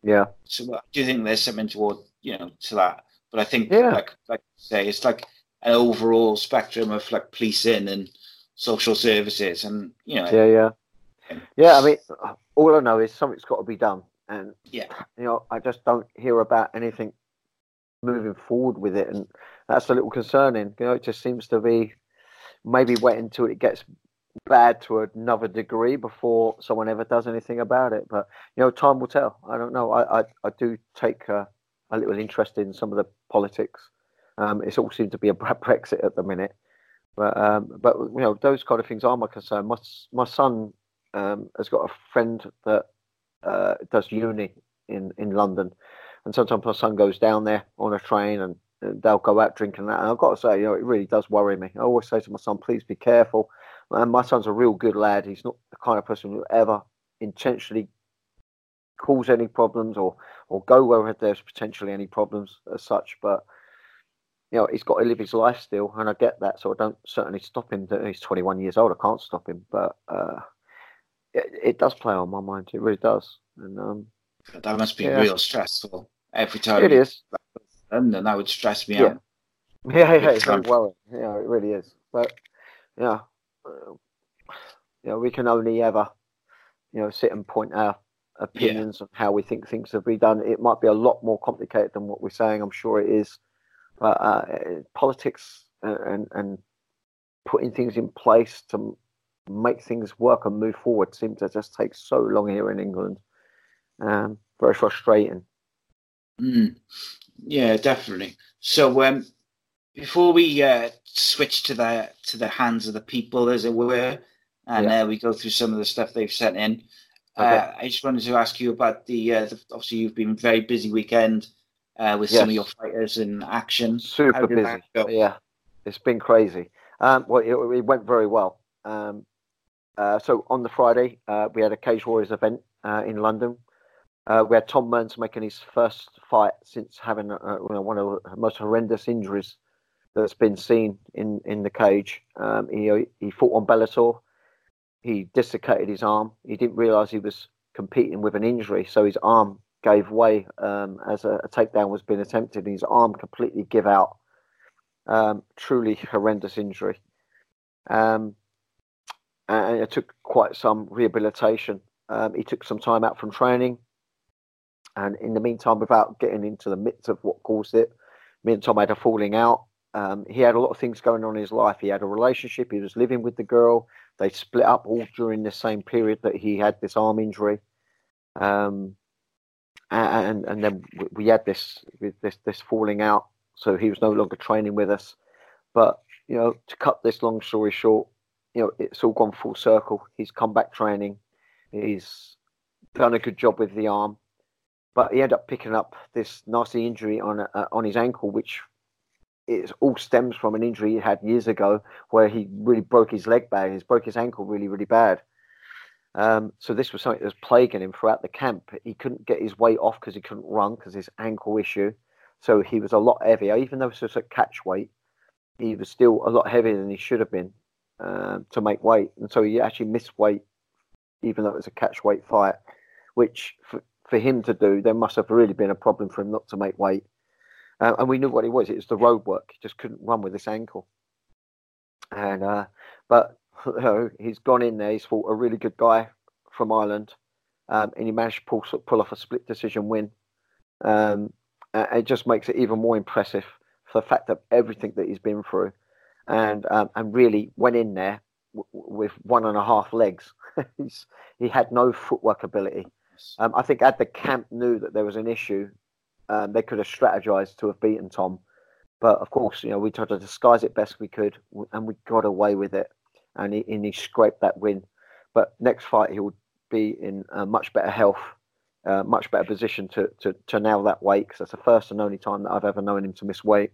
Yeah. So I do think there's something toward you know to that. But I think yeah. like like say it's like an overall spectrum of like policing and social services and you know yeah yeah yeah i mean all i know is something's got to be done and yeah you know i just don't hear about anything moving forward with it, and that's a little concerning. You know, it just seems to be maybe wait until it gets bad to another degree before someone ever does anything about it. But you know, time will tell. I don't know. I I, I do take a, a little interest in some of the politics. Um, it all seems to be a *laughs* Brexit at the minute, but um, but you know, those kind of things are my concern. My my son um, has got a friend that uh, does uni in in London, and sometimes my son goes down there on a train and they'll go out drinking that. And I've got to say, you know, it really does worry me. I always say to my son, please be careful. And my son's a real good lad. He's not the kind of person who ever intentionally cause any problems or or go where there's potentially any problems as such. But you know, he's got to live his life still, and I get that. So I don't certainly stop him. He's 21 years old. I can't stop him, but uh, it, it, does play on my mind. It really does. And um, that must be yeah. real stressful every time it is. *laughs* London, that would stress me yeah. out. *laughs* Yeah, yeah, it's very worrying. Yeah, it really is. But yeah, uh, you know, we can only ever, you know, sit and point our opinions yeah. of how we think things have been done. It might be a lot more complicated than what we're saying. I'm sure it is. But uh, politics and and putting things in place to make things work and move forward seems to just take so long here in England. Um, very frustrating. Mm. Yeah, definitely. So um, before we uh, switch to the to the hands of the people, as it were, and yeah. uh, we go through some of the stuff they've sent in, uh, okay. uh, I just wanted to ask you about the, uh, the, obviously you've been very busy weekend uh, with yes. some of your fighters in action. Super busy. Yeah, it's been crazy. Um, well, it, it, went very well. Um, so on the Friday, we had a Cage Warriors event in London uh, we had Tom Mearns making his first fight since having uh, one of the most horrendous injuries that's been seen in, in the cage. Um, he, he fought on Bellator. He dislocated his arm. He didn't realise he was competing with an injury, so his arm gave way um, as a, a, takedown was being attempted. And his arm completely give out. Um, truly horrendous injury. Um, and it took quite some rehabilitation. Um, he took some time out from training and in the meantime, without getting into the midst of what caused it, me and Tom had a falling out. Um, he had a lot of things going on in his life. He had a relationship. He was living with the girl. They split up all during the same period that he had this arm injury. Um, and and then we had this this this falling out. So he was no longer training with us. But you know, to cut this long story short, you know, it's all gone full circle. He's come back training. He's done a good job with the arm but he ended up picking up this nasty injury on uh, on his ankle, which it all stems from an injury he had years ago, where he really broke his leg bad. He broke his ankle really, really bad. Um, so this was something that was plaguing him throughout the camp. He couldn't get his weight off because he couldn't run because his ankle issue. So he was a lot heavier, even though it was a catch weight. He was still a lot heavier than he should have been um, to make weight, and so he actually missed weight, even though it was a catch weight fight, which for, for him to do, there must have really been a problem for him not to make weight. Uh, and we knew what it was. It was the road work. He just couldn't run with this ankle. And uh, but you know, he's gone in there. He's fought a really good guy from Ireland, um, and he managed to pull pull off a split decision win. Um, it just makes it even more impressive for the fact of everything that he's been through, and um, and really went in there w- with one and a half legs. *laughs* he had no footwork ability. Um, I think had the camp knew that there was an issue, um, they could have strategized to have beaten Tom. But of course, you know, we tried to disguise it best we could, and we got away with it, and he, and he scraped that win. But next fight, he would be in much better health, uh, much better position to, to, to nail that weight because that's the first and only time that I've ever known him to miss weight.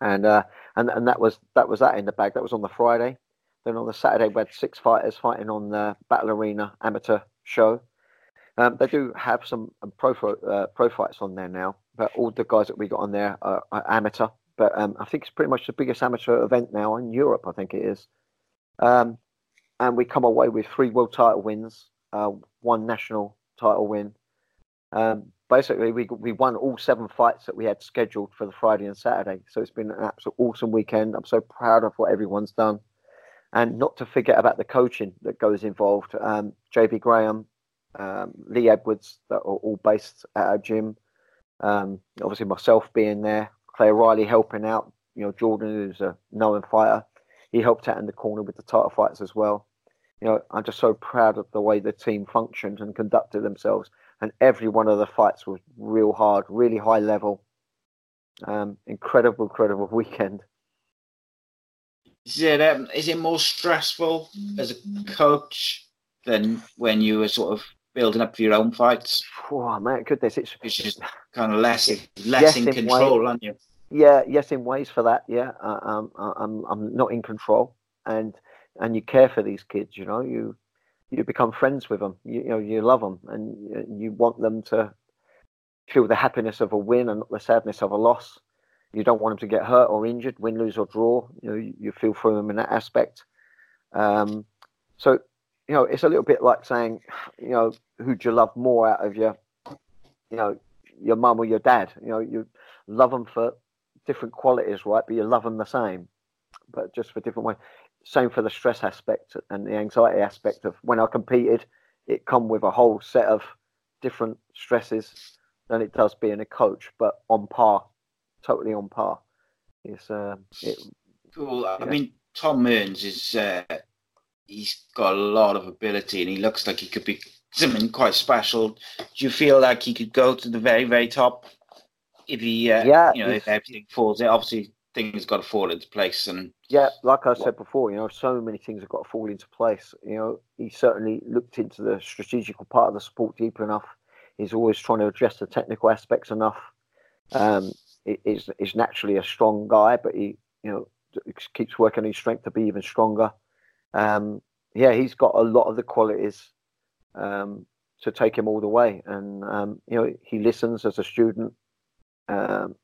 And uh, and and that was that was that in the bag. That was on the Friday. Then on the Saturday, we had six fighters fighting on the Battle Arena amateur show. Um, they do have some um, pro uh, pro fights on there now, but all the guys that we got on there are, are amateur. But um, I think it's pretty much the biggest amateur event now in Europe. I think it is. Um, and we come away with three world title wins, uh, one national title win. Um, basically, we we won all seven fights that we had scheduled for the Friday and Saturday. So it's been an absolute awesome weekend. I'm so proud of what everyone's done, and not to forget about the coaching that goes involved. Um, JB Graham, um, Lee Edwards, that are all based at our gym. Um, obviously, myself being there, Claire Riley helping out. You know, Jordan, who's a known fighter, he helped out in the corner with the title fights as well. You know, I'm just so proud of the way the team functioned and conducted themselves. And every one of the fights was real hard, really high level. Um, incredible, incredible *laughs* weekend. Is it um, is it more stressful as a coach than when you were sort of building up for your own fights? Oh man, goodness, it's, it's just kind of less less yes, in, in control, aren't you? Yeah, yes, in ways for that. Yeah, um, I'm I'm not in control, and and you care for these kids. You know, you you become friends with them. You, you know, you love them, and you want them to feel the happiness of a win and not the sadness of a loss. You don't want them to get hurt or injured, win, lose, or draw. You know, you, you feel for them in that aspect. Um, so, you know, it's a little bit like saying, you know, who'd you love more out of your, you know, your mum or your dad? You know, you love them for different qualities, right? But you love them the same, but just for different ways. Same for the stress aspect and the anxiety aspect of when I competed, it come with a whole set of different stresses than it does being a coach, but on par, totally on par. It's uh, it, cool. I mean, Tom Mearns is uh, he's got a lot of ability, and he looks like he could be something quite special. Do you feel like he could go to the very, very top if he, uh, yeah, you know, if everything falls, it obviously things got to fall into place. And yeah, like I said before, you know, so many things have got to fall into place. You know, he certainly looked into the strategical part of the sport deep enough. He's always trying to address the technical aspects enough. Um, he's, he's naturally a strong guy, but he, you know, keeps working on his strength to be even stronger. Um, yeah, he's got a lot of the qualities um, to take him all the way, and um, you know, he listens as a student. Um,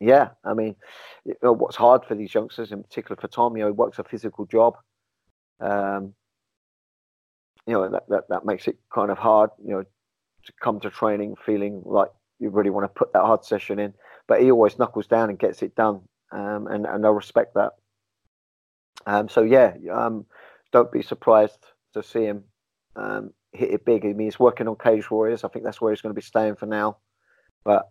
yeah, I mean, you know, what's hard for these youngsters, in particular for Tom, you know, he works a physical job. Um, you know, that, that, that makes it kind of hard, you know, to come to training feeling like you really want to put that hard session in. But he always knuckles down and gets it done. Um, and, and I respect that. Um, so, yeah, um, don't be surprised to see him um, hit it big. I mean, he's working on Cage Warriors. I think that's where he's going to be staying for now. But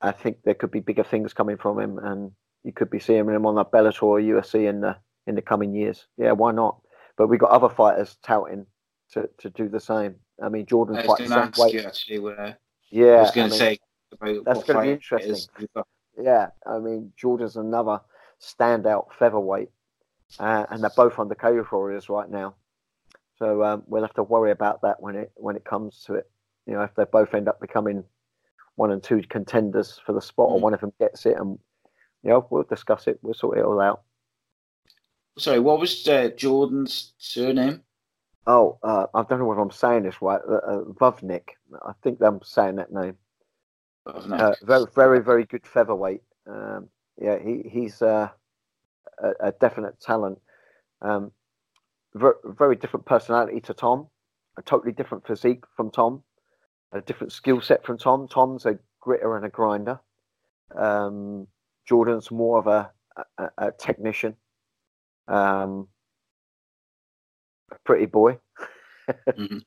I think there could be bigger things coming from him, and you could be seeing him on that Bellator or UFC in the in the coming years. Yeah, why not? But we've got other fighters touting to, to do the same. I mean, Jordan I fights weight. You actually, where yeah, I was going to say that's going to be interesting. Yeah, I mean, Jordan's another standout featherweight, uh, and they're both on the Cage Warriors right now. So um, we'll have to worry about that when it when it comes to it. You know, if they both end up becoming one and two contenders for the spot, mm. or one of them gets it, and you know we'll discuss it. We'll sort it all out. Sorry, what was uh, Jordan's surname? Oh, uh, I don't know whether I'm saying this right. Uh, uh Vovnik. I think I'm saying that name. Uh, very, very, very good featherweight. Um, yeah, he, he's uh, a, a, definite talent. Um, very, very different personality to Tom. A totally different physique from Tom a different skill set from Tom. Tom's a gritter and a grinder. Um, Jordan's more of a, a, a technician. Um, a pretty boy. Mm-hmm.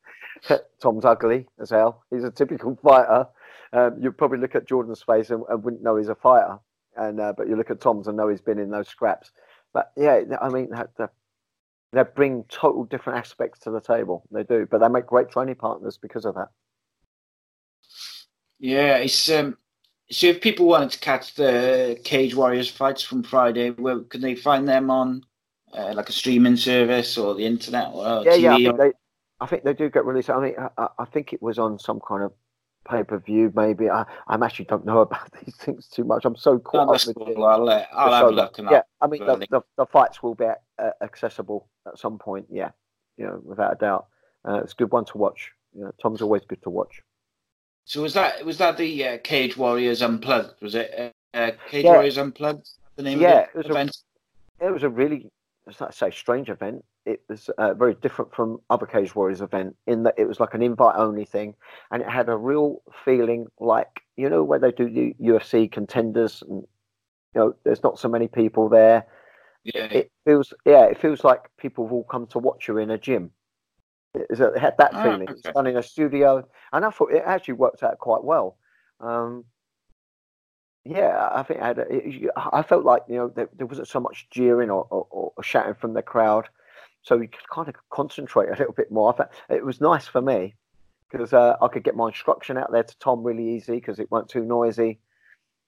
*laughs* Tom's ugly as hell. He's a typical fighter. Um, you'd probably look at Jordan's face and, and, wouldn't know he's a fighter. And uh, but you look at Tom's and know he's been in those scraps. But yeah, I mean, they bring total different aspects to the table. They do, but they make great training partners because of that. Yeah, it's um. So if people wanted to catch the Cage Warriors fights from Friday, where can they find them on uh, like a streaming service or the internet or yeah, TV? yeah. I think, they, I think they do get released. I mean, I, I think it was on some kind of pay per view. Maybe I, I actually don't know *laughs* about these things too much. I'm so caught no, up with cool. I'll, uh, I'll have a look. yeah, I mean the, the, the, fights will be uh, accessible at some point. Yeah, you know, without a doubt. Uh, it's a good one to watch. You know, Tom's always good to watch. So was that was that the uh, Cage Warriors Unplugged? Was it uh, uh Cage yeah. Warriors Unplugged? The name yeah, of the it was event? A, it was a really, let's say, strange event. It was uh, very different from other Cage Warriors event in that it was like an invite only thing, and it had a real feeling like you know where they do the UFC contenders, and you know there's not so many people there. Yeah. It feels yeah, it feels like people have all come to watch you in a gym. It, had that ah, feeling. Oh, okay. It's done in a studio, and I thought it actually worked out quite well. Um, yeah, I think I, had I felt like you know there, there, wasn't so much jeering or, or, or, shouting from the crowd, so you could kind of concentrate a little bit more. I thought it was nice for me because uh, I could get my instruction out there to Tom really easy because it weren't too noisy,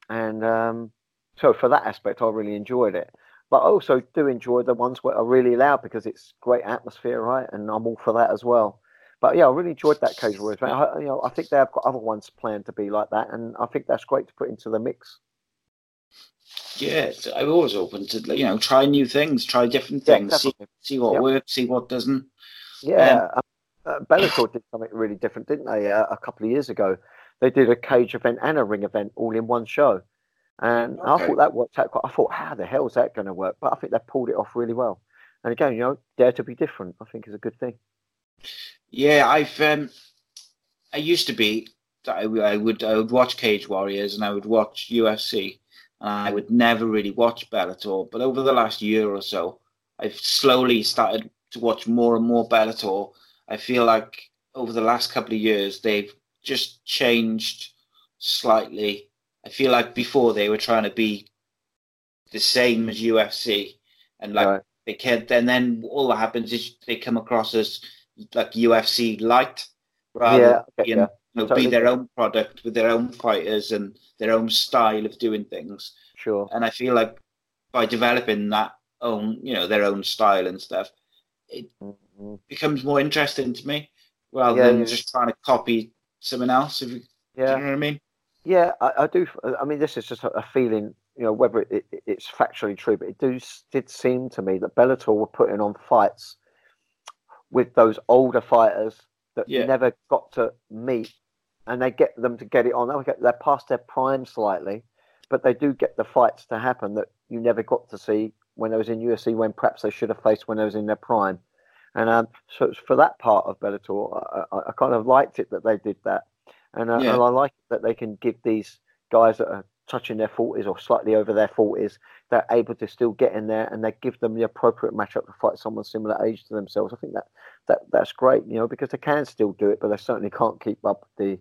and um, so for that aspect, I really enjoyed it but I also do enjoy the ones where are really loud because it's great atmosphere, right? And I'm all for that as well. But yeah, I really enjoyed that Cage Warriors. I, you know, I think they have got other ones planned to be like that, and I think that's great to put into the mix. Yeah, I'm always open to you know try new things, try different things, yeah, see, see what works, see what doesn't. Yeah, um, uh, Bellator did something really different, didn't they? Uh, a couple of years ago, they did a cage event and a ring event all in one show. And okay. I thought that worked out quite. I thought, how the hell is that going to work? But I think they pulled it off really well. And again, you know, dare to be different. I think is a good thing. Yeah, I've. Um, I used to be. I, I would. I would watch Cage Warriors and I would watch UFC. And I would never really watch Bellator. But over the last year or so, I've slowly started to watch more and more Bellator. I feel like over the last couple of years, they've just changed slightly I feel like before they were trying to be the same as UFC, and like right. they can't. Then then all that happens is they come across as like UFC light, rather yeah, okay, than yeah. you know, totally. be their own product with their own fighters and their own style of doing things. Sure. And I feel like by developing that own, you know, their own style and stuff, it mm-hmm. becomes more interesting to me rather yeah, than just trying to copy someone else. If you, yeah. you know what I mean? Yeah, I, I, do. I mean, this is just a feeling, you know, whether it, it, it's factually true, but it do, did seem to me that Bellator were putting on fights with those older fighters that yeah. you never got to meet, and they get them to get it on. They're past their prime slightly, but they do get the fights to happen that you never got to see when they was in UFC, when perhaps they should have faced when they was in their prime. And um, so for that part of Bellator, I, I kind of liked it that they did that and, uh, yeah. and I like that they can give these guys that are touching their 40s or slightly over their 40s, they're able to still get in there and they give them the appropriate matchup to fight someone similar age to themselves. I think that, that that's great, you know, because they can still do it, but they certainly can't keep up the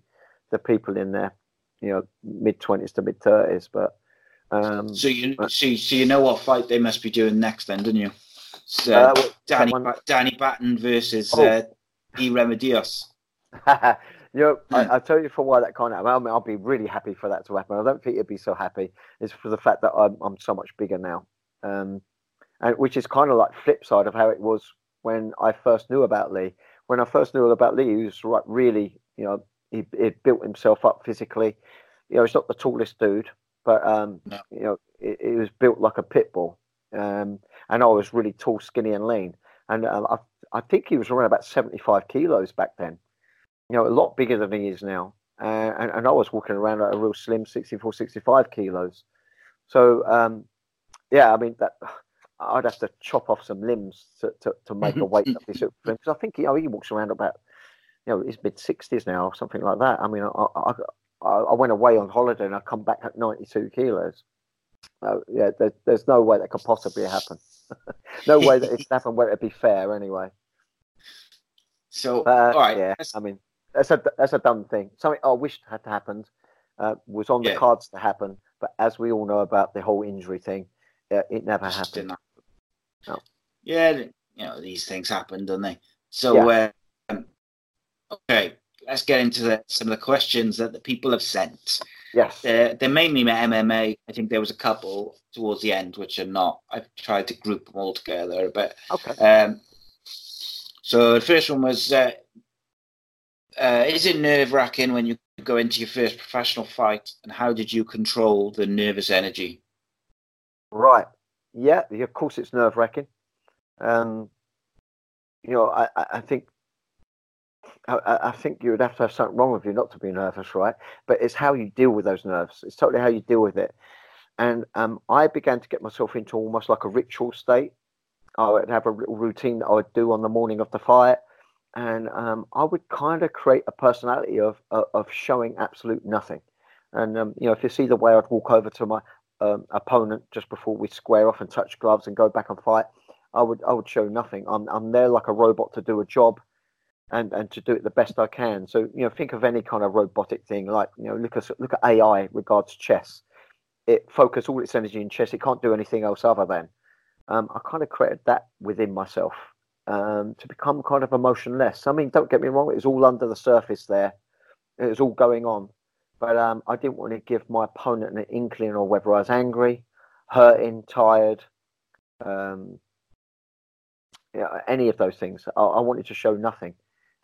the people in their, you know, mid 20s to mid 30s. But um, so you so, so you know what fight they must be doing next, then, don't you? So, uh, Danny Danny Batten versus oh. uh, E Remedios. *laughs* You know, I, will hmm. tell you for why that can't happen. I mean, I'll be really happy for that to happen. I don't think you'd be so happy. It's for the fact that I'm, I'm so much bigger now, um, and which is kind of like flip side of how it was when I first knew about Leigh. When I first knew about Leigh, he was like really, you know, he, he built himself up physically. You know, he's not the tallest dude, but um, no. you know, he, he, was built like a pit bull. Um, and I was really tall, skinny, and lean. And uh, I, I think he was around about 75 kilos back then you know, a lot bigger than he is now. Uh, and, and, I was walking around at a real slim 64, 65 kilos. So, um, yeah, I mean, that I'd have to chop off some limbs to, to, to make a weight *laughs* up this because I think you know, he walks around about, you know, his mid 60s now or something like that. I mean, I, I, I went away on holiday and I come back at 92 kilos. Uh, yeah, there, there's no way that could possibly happen. *laughs* no way that it could happen where it'd be fair anyway. So, uh, all right. Yeah, I mean, that's a that's a dumb thing. Something I wished had happened uh, was on the yeah. cards to happen, But as we all know about the whole injury thing, uh, it never happened. Happen. No. Yeah, you know these things happen, don't they? So, yeah. um, okay, let's get into the, some of the questions that the people have sent. Yes, they're, they're mainly MMA. I think there was a couple towards the end which are not. I've tried to group them all together, but okay. Um, so the first one was: uh, uh, Is it nerve wracking when you go into your first professional fight, and how did you control the nervous energy? Right. Yeah. Of course, it's nerve wracking. Um, you know, I, I think I, I, think you would have to have something wrong with you not to be nervous, right? But it's how you deal with those nerves. It's totally how you deal with it. And um, I began to get myself into almost like a ritual state. I would have a little routine that I would do on the morning of the fight, and um, I would kind of create a personality of of, showing absolute nothing. And um, you know, if you see the way I'd walk over to my um, opponent just before we square off and touch gloves and go back and fight, I would I would show nothing. I'm I'm there like a robot to do a job, and and to do it the best I can. So you know, think of any kind of robotic thing like you know, look at look at AI regards chess. It focuses all its energy in chess. It can't do anything else other than. Um, I kind of created that within myself um, to become kind of emotionless. I mean, don't get me wrong; it was all under the surface there. It was all going on, but um, I didn't want to give my opponent an inkling of whether I was angry, hurting, tired, um, you know, any of those things. I, I wanted to show nothing.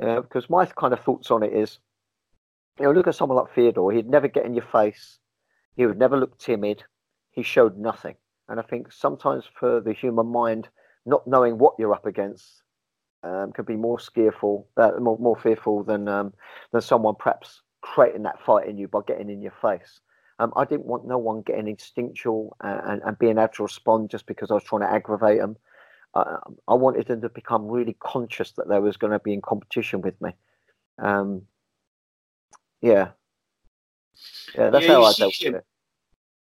Uh, because my kind of thoughts on it is, you know, look at someone like Fedor. He'd never get in your face. He would never look timid. He showed nothing. And I think sometimes for the human mind, not knowing what you're up against um, can be more fearful, uh, more, more fearful than um, than someone perhaps creating that fight in you by getting in your face. Um, I didn't want no one getting instinctual and, and, and, being able to respond just because I was trying to aggravate them. I, I wanted them to become really conscious that they was going to be in competition with me. Um, yeah, yeah, that's yeah, how I dealt with it.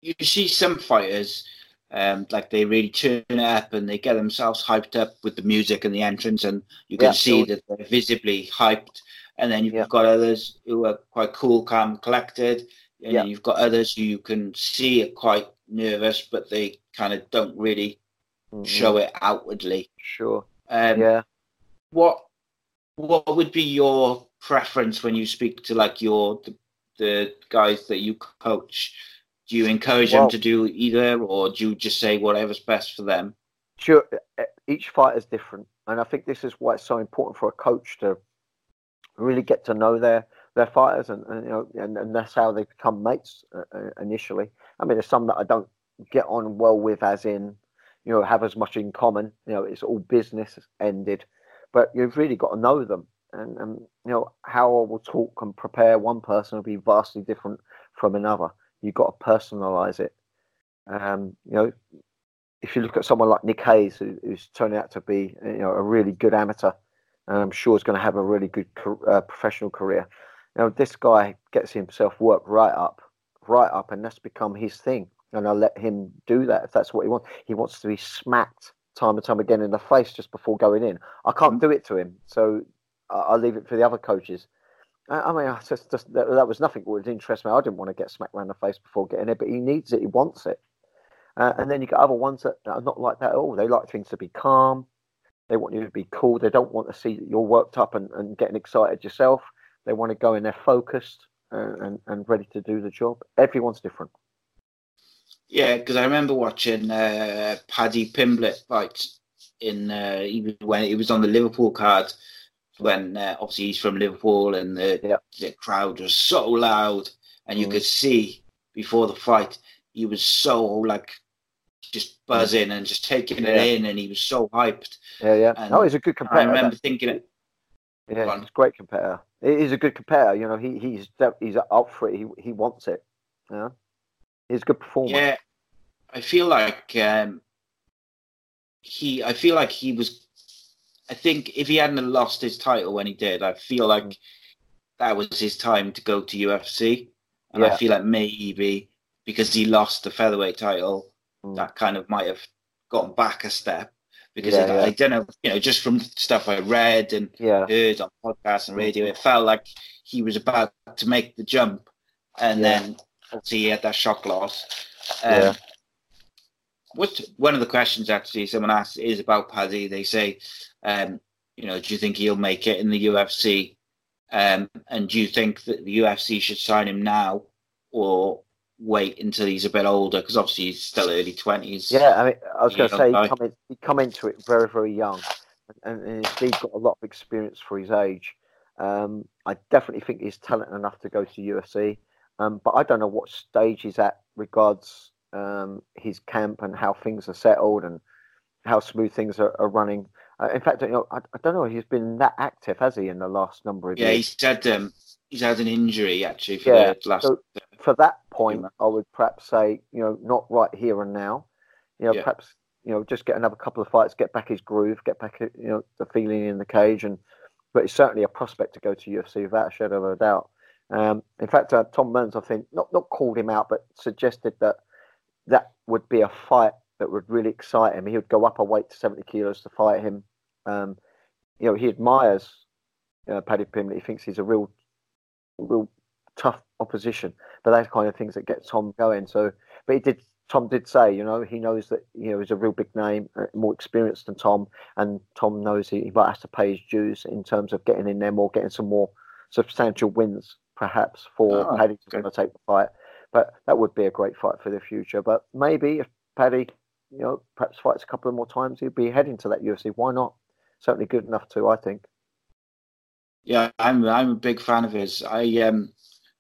You see some fighters, um, like they really turn it up and they get themselves hyped up with the music and the entrance, and you can yeah, see that they're visibly hyped. And then you've yeah. got others who are quite cool, calm, collected. And yeah. you've got others who you can see are quite nervous, but they kind of don't really mm-hmm. show it outwardly. Sure. Um, yeah. What What would be your preference when you speak to like your the, the guys that you coach? Do you encourage well, them to do either, or do you just say whatever's best for them? Sure. Each fight is different, and I think this is why it's so important for a coach to really get to know their their fighters, and, and you know, and, and, that's how they become mates uh, uh initially. I mean, there's some that I don't get on well with, as in you know, have as much in common. You know, it's all business ended, but you've really got to know them. And, and you know, how I will talk and prepare one person will be vastly different from another. You've got to personalize it. Um, you know, if you look at someone like Nick Hayes, who, who's turning out to be you know a really good amateur, and I'm sure is going to have a really good uh, professional career. You know, this guy gets himself worked right up, right up, and that's become his thing and I'll let him do that if that's what he wants. He wants to be smacked time and time again in the face just before going in. I can't do it to him, so I'll leave it for the other coaches. I mean, just, just, that, that, was nothing that would interest me. I didn't want to get smacked around the face before getting it, but he needs it. He wants it. Uh, and then you got other ones that are not like that at all. They like things to be calm. They want you to be cool. They don't want to see that you're worked up and, and getting excited yourself. They want to go in there focused and, and, and ready to do the job. Everyone's different. Yeah, because I remember watching uh, Paddy Pimblett fight in uh, when he was on the Liverpool card when uh, obviously he's from Liverpool and the, yeah. the crowd was so loud and you mm. could see before the fight he was so like just buzzing and just taking it in and he was so hyped. Yeah, yeah. And oh, he's a good competitor. I remember thinking it. Yeah, he's a great competitor. He's a good competitor. You know, he he's he's up for it. He he wants it. Yeah. He's a good performer. Yeah, I feel like um, he. I feel like he was. I think if he hadn't lost his title when he did, I feel like mm. that was his time to go to UFC. And yeah. I feel like maybe because he lost the featherweight title, mm. that kind of might have gotten back a step. Because yeah, it, yeah. I don't know, you know, just from stuff I read and heard on podcasts and radio, it felt like he was about to make the jump, and then obviously he had that shock loss. Um, yeah. What one of the questions actually someone asked is about Paddy. They say, um, you know, do you think he'll make it in the UFC? Um, and do you think that the UFC should sign him now or wait until he's a bit older? Because obviously he's still early twenties. Yeah, I mean, I was going to say he come, he come into it very, very young, and, and he's got a lot of experience for his age. Um, I definitely think he's talented enough to go to UFC, um, but I don't know what stage he's at regards um, his camp and how things are settled and how smooth things are, are running. Uh, in fact, you know, I, I, don't know. He's been that active, has he, in the last number of yeah, years? Yeah, he's had um, he's had an injury actually for yeah, the last. So for that point, I would perhaps say, you know, not right here and now. You know, yeah. perhaps you know, just get another couple of fights, get back his groove, get back, you know, the feeling in the cage, and but it's certainly a prospect to go to UFC without a shadow of a doubt. Um, in fact, uh, Tom Mearns, I think, not not called him out, but suggested that that would be a fight that would really excite him. He would go up a weight to 70 kilos to fight him. Um, you know, he admires uh, Paddy Pimblett. He thinks he's a real, real tough opposition. But that's kind of things that get Tom going. So, but he did. Tom did say, you know, he knows that you know he's a real big name, uh, more experienced than Tom, and Tom knows he, he might have to pay his dues in terms of getting in there more, getting some more substantial wins, perhaps for oh, Paddy to take the fight. But that would be a great fight for the future. But maybe if Paddy, you know, perhaps fights a couple of more times, he'd be heading to that UFC. Why not? Certainly good enough to, I think. Yeah, I'm I'm a big fan of his. I um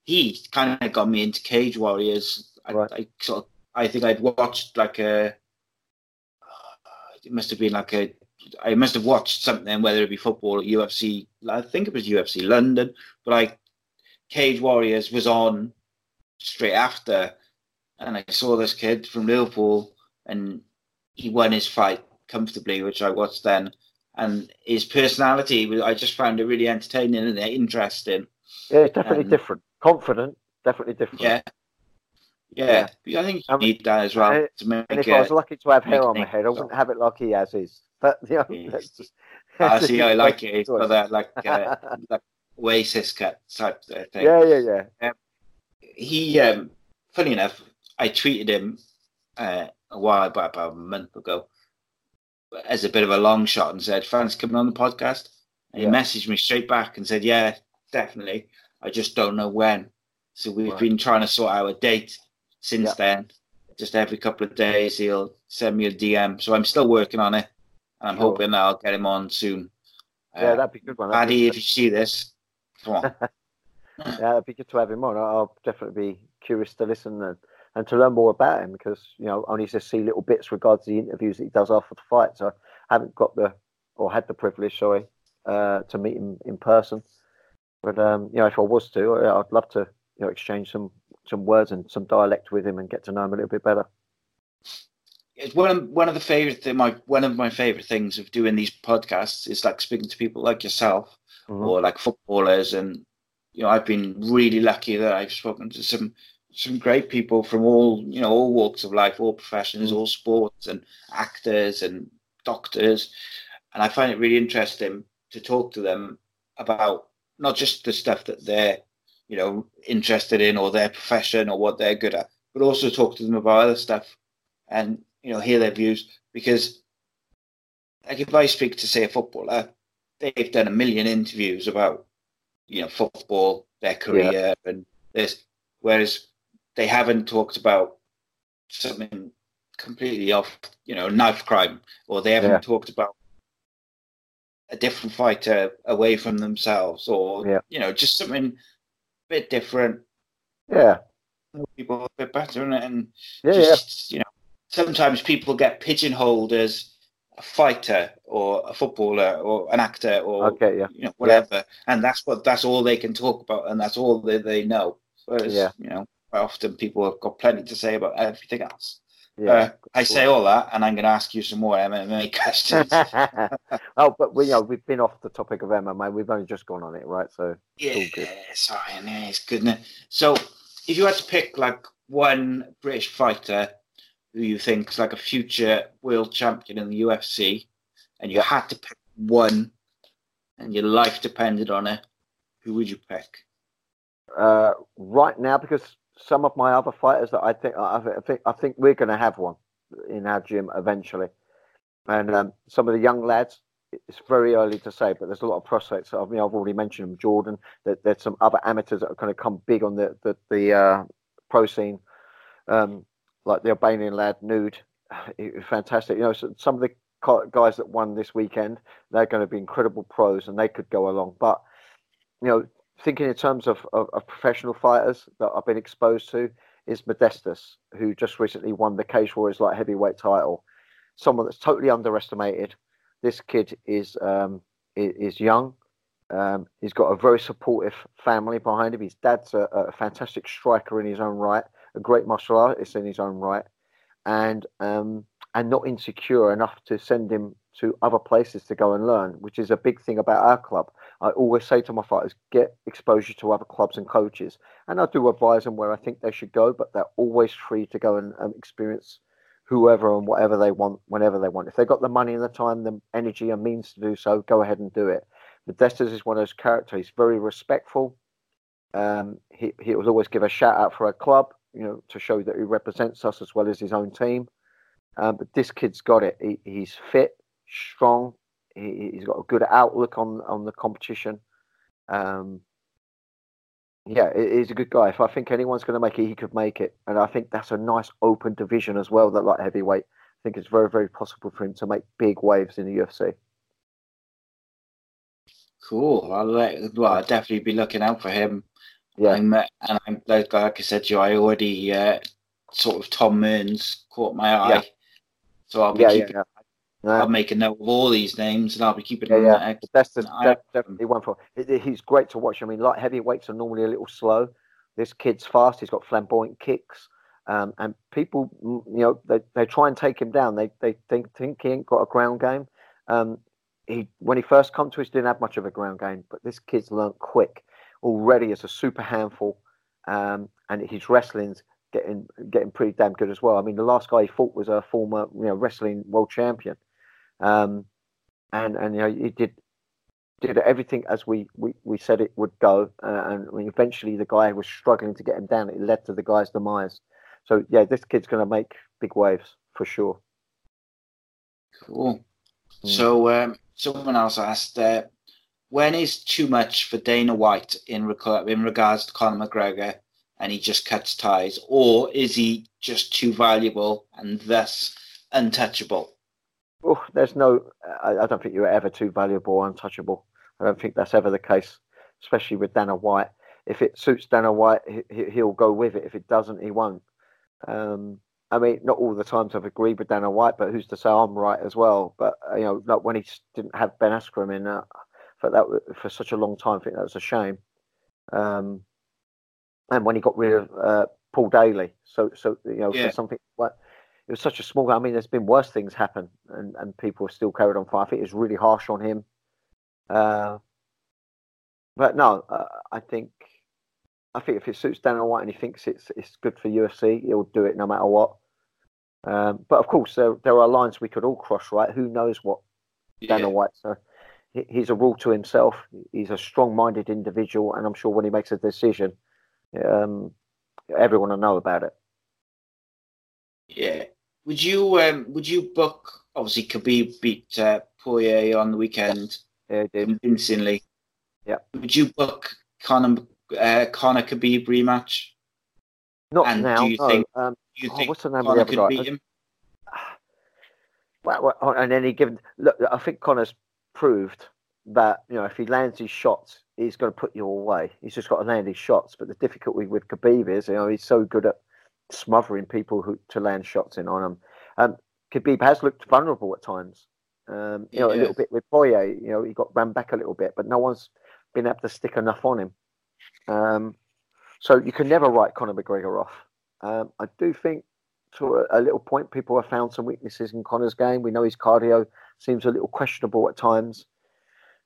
he kind of got me into Cage Warriors. I, right. I sort of, I think I'd watched like a it must have been like a I must have watched something, whether it be football or UFC. I think it was UFC London, but like Cage Warriors was on straight after, and I saw this kid from Liverpool, and he won his fight comfortably, which I watched then. And his personality, I just found it really entertaining and interesting. Yeah, it's definitely um, different. Confident, definitely different. Yeah. Yeah, yeah. I think you need that as well. to make and if I was lucky to have hair on my head, I wouldn't have it like he has his. *laughs* But you know, yes. just, I *laughs* see. I like it. for that like uh, *laughs* like Oasis cut type thing. Yeah, yeah, yeah. Um, he, um, funny enough, I tweeted him uh, a while back, about a month ago, as a bit of a long shot, and said, "Fans coming on the podcast." And yeah. he messaged me straight back and said, "Yeah, definitely. I just don't know when." So we've right. been trying to sort out a date since yeah. then. Just every couple of days, he'll send me a DM. So I'm still working on it, and I'm sure. hoping that I'll get him on soon. Yeah, uh, that'd be good one. Paddy, if you see this, come on. *laughs* yeah, it'd be good to have him on. I'll definitely be curious to listen and, and to learn more about him because you know only just see little bits regards the interviews that he does after the fight. So I haven't got the or had the privilege, sorry, uh, to meet him in person. But um, you know, if I was to, I'd love to you know exchange some some words and some dialect with him and get to know him a little bit better. It's one of one of the favorite th- my one of my favorite things of doing these podcasts is like speaking to people like yourself mm-hmm. or like footballers and you know, I've been really lucky that I've spoken to some some great people from all you know all walks of life, all professions, mm. all sports, and actors and doctors, and I find it really interesting to talk to them about not just the stuff that they're you know interested in or their profession or what they're good at, but also talk to them about other stuff and you know hear their views. Because like if I speak to say a footballer, they've done a million interviews about you know football, their career, yeah. and this. Whereas they haven't talked about something completely off, you know, knife crime, or they haven't yeah. talked about a different fighter away from themselves, or yeah. you know, just something a bit different. Yeah, people a bit better, and yeah, just, yeah. you know, sometimes people get pigeonholed as a fighter or a footballer or an actor or okay, yeah. you know whatever, yeah. and that's what that's all they can talk about, and that's all they, they know. Whereas yeah. you know, often people have got plenty to say about everything else. Yeah, uh, I say all that, and I'm going to ask you some more MMA *laughs* questions. *laughs* oh, but we you know we've been off the topic of MMA. We've only just gone on it, right? So yeah, sorry, yeah, it's good. So, if you had to pick like one British fighter who you think is like a future world champion in the UFC, and you had to pick one, and your life depended on it, who would you pick? Uh, right now, because some of my other fighters that I think I think I think we're going to have one in our gym eventually, and um, some of the young lads. It's very early to say, but there's a lot of prospects. I mean, I've already mentioned them, Jordan. That there's some other amateurs that are going to come big on the the, the uh, pro scene, um, like the Albanian lad Nude. Fantastic. You know, some of the guys that won this weekend, they're going to be incredible pros, and they could go along. But you know, thinking in terms of, of, of, professional fighters that I've been exposed to is Modestas, who just recently won the Cage Warriors light heavyweight title. Someone that's totally underestimated. This kid is um, is young. Um, he's got a very supportive family behind him. His dad's a, a, fantastic striker in his own right, a great martial artist in his own right, and um, and not insecure enough to send him to other places to go and learn, which is a big thing about our club. I always say to my fighters, get exposure to other clubs and coaches. And I do advise them where I think they should go, but they're always free to go and um, experience whoever and whatever they want, whenever they want. If they've got the money and the time, the energy and means to do so, go ahead and do it. But Destas is one of those characters. He's very respectful. Um, he, he will always give a shout out for a club, you know, to show that he represents us as well as his own team. Um, but this kid's got it. He, he's fit, strong, he, has got a good outlook on on the competition. Um, yeah, he's a good guy. If I think anyone's going to make it, he could make it, and I think that's a nice open division as well. That light heavyweight, I think it's very very possible for him to make big waves in the UFC. Cool. I'll let, well, I'll definitely be looking out for him. Yeah, I'm, and I'm like, like I said to you, I already uh, sort of Tom Mearns caught my eye, yeah. so I'll be yeah, keeping yeah, I'll make a note of all these names and I'll be keeping yeah, yeah. That's the, definitely one for. He's great to watch. I mean, light heavyweights are normally a little slow. This kid's fast. He's got flamboyant kicks, um, and people, you know, they, they try and take him down. They they think think he ain't got a ground game. Um, he when he first come to us didn't have much of a ground game, but this kid's learnt quick already as a super handful, um, and his wrestling's getting getting pretty damn good as well. I mean, the last guy he fought was a former you know wrestling world champion. Um, and and you know he did did everything as we, we, we said it would go, uh, and I mean, eventually the guy was struggling to get him down. It led to the guy's demise. So yeah, this kid's going to make big waves for sure. Cool. Mm. So um, someone else asked, uh, when is too much for Dana White in, rec- in regards to Conor McGregor, and he just cuts ties, or is he just too valuable and thus untouchable? Oh, there's no. I, I, don't think you're ever too valuable or untouchable. I don't think that's ever the case, especially with Dana White. If it suits Dana White, he, will go with it. If it doesn't, he won't. Um, I mean, not all the times I've agreed with Dana White, but who's to say I'm right as well? But uh, you know, not when he didn't have Ben Askren in uh, for that for such a long time. I think that was a shame. Um, and when he got rid of uh, Paul Daley, so so you know, yeah. for something like it was such a small. I mean, there's been worse things happen, and, and people have still carried on fighting. I think it was really harsh on him. Uh, but no, uh, I think I think if it suits Dana White and he thinks it's it's good for UFC, he'll do it no matter what. Um, but of course, there there are lines we could all cross, right? Who knows what Dana yeah. White? So he's a rule to himself. He's a strong-minded individual, and I'm sure when he makes a decision, um, everyone will know about it. Yeah. Would you um would you book obviously Khabib beat uh, Poirier on the weekend yeah, convincingly. Yeah. Would you book Conor uh, Conor Khabib rematch? Not and now. Do you no. think? Um, do you oh, think what's the name Conor of the other guy? Beat him? *sighs* Well, well, and then given look. I think Conor's proved that you know if he lands his shots, he's going to put you away. He's just got to land his shots. But the difficulty with Khabib is, you know, he's so good at smothering people who to land shots in on him. Um, Khabib has looked vulnerable at times. Um, you know, a little bit with Poirier. You know, he got ran back a little bit, but no one's been able to stick enough on him. Um, so you can never write Conor McGregor off. Um, I do think, to a, a, little point, people have found some weaknesses in Conor's game. We know his cardio seems a little questionable at times.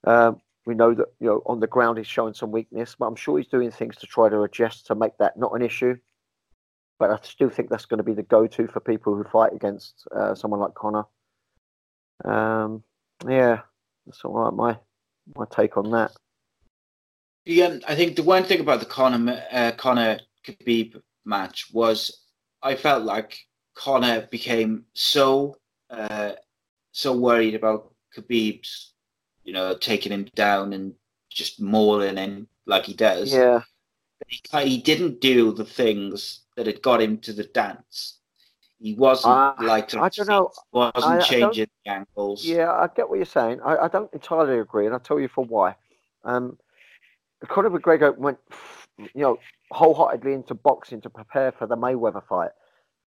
Um, we know that you know on the ground he's showing some weakness, but I'm sure he's doing things to try to adjust to make that not an issue but I still think that's going to be the go-to for people who fight against uh, someone like Conor. Um, yeah, that's all right. My my take on that. Yeah, I think the one thing about the Conor uh, Conor Khabib match was I felt like Conor became so uh, so worried about Khabib's, you know, taking him down and just mauling him like he does. Yeah. He, he didn't do the things that had got him to the dance. He wasn't Uh, like I don't know. wasn't I- I changing the ankles. Yeah, I get what you're saying. I, I don't entirely agree, and I'll tell you for why. Um, Conor McGregor went, you know, wholeheartedly into boxing to prepare for the Mayweather fight,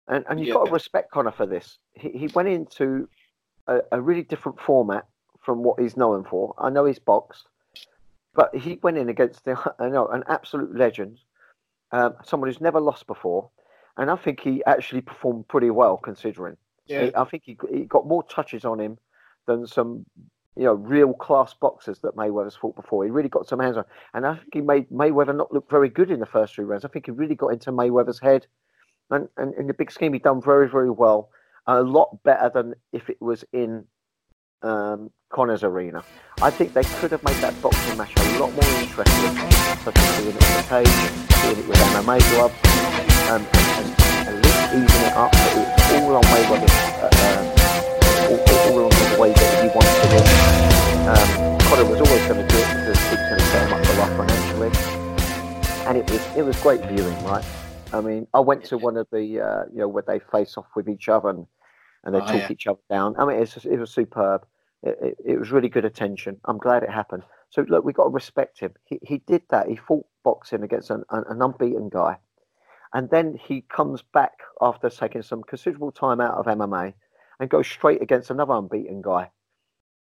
and and you've got to respect Conor for this. He he went into a, a really different format from what he's known for. I know he's boxed, but he went in against the, *laughs* I know an absolute legend, um, someone who's never lost before, and I think he actually performed pretty well considering. Yeah. He- I think he, he got more touches on him than some, you know, real class boxers that Mayweather's fought before. He really got some hands on, and I think he made Mayweather not look very good in the first three rounds. I think he really got into Mayweather's head, and, and in the big scheme, he done very very well, a lot better than if it was in um, Conor's arena. I think they could have made that boxing match a lot more interesting, such as doing it in the cage, doing it with MMA gloves, um, and, and least even it up so it's all on Mayweather's, uh, uh, all, all, the way that he wants to win. Um, was always going to do it because he's going to set him up for life financially, and it was it was great viewing, right? I mean, I went to one of the uh, you know where they face off with each other and, and they Oh, talk yeah. each other down. I mean, it's just, it was superb. It, it, it was really good attention. I'm glad it happened. So look, we got to respect him. He he did that. He fought boxing against an, an, an unbeaten guy, and then he comes back after taking some considerable time out of MMA and go straight against another unbeaten guy.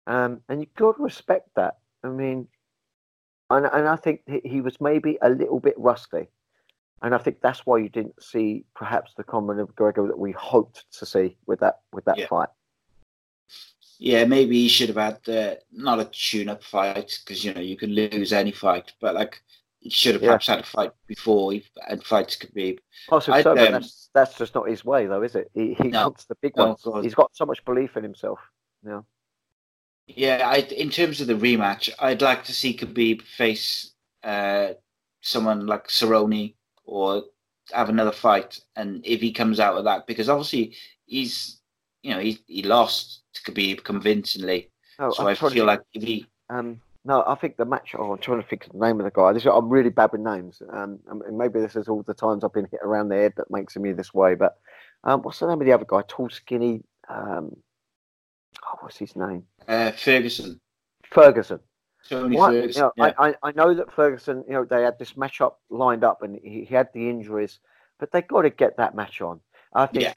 Um, and you've got to respect that. I mean, and and I think he- was maybe a little bit rusty. And I think that's why you didn't see perhaps the Conor McGregor that we hoped to see with that with that Yeah. fight. Yeah, maybe he should have had uh, not a tune-up fight because you know you can lose any fight, but like he should have Yeah. perhaps had a fight before he and fights could be. Possibly so, but um, that's that's just not his way, though, is it? He he No. wants the big No, ones. He's got so much belief in himself. Yeah. Yeah, I in terms of the rematch, I'd like to see Khabib face uh, someone like Cerrone or have another fight, and if he comes out of that, because obviously he's you know he he lost to Khabib convincingly, No, so I'm I to feel like if he Um, no, I think the match. Oh, I'm trying to think of the name of the guy. This, I'm really bad with names. Um, and maybe this is all the times I've been hit around the head that makes me this way. But um, what's the name of the other guy? Tall, skinny. Um, oh, what's his name? uh, Ferguson, Ferguson. Tony What- Ferguson, you know, yeah. I, I, know that Ferguson. You know, they had this match up lined up, and he, he had the injuries, but they got to get that match on. I think Yeah.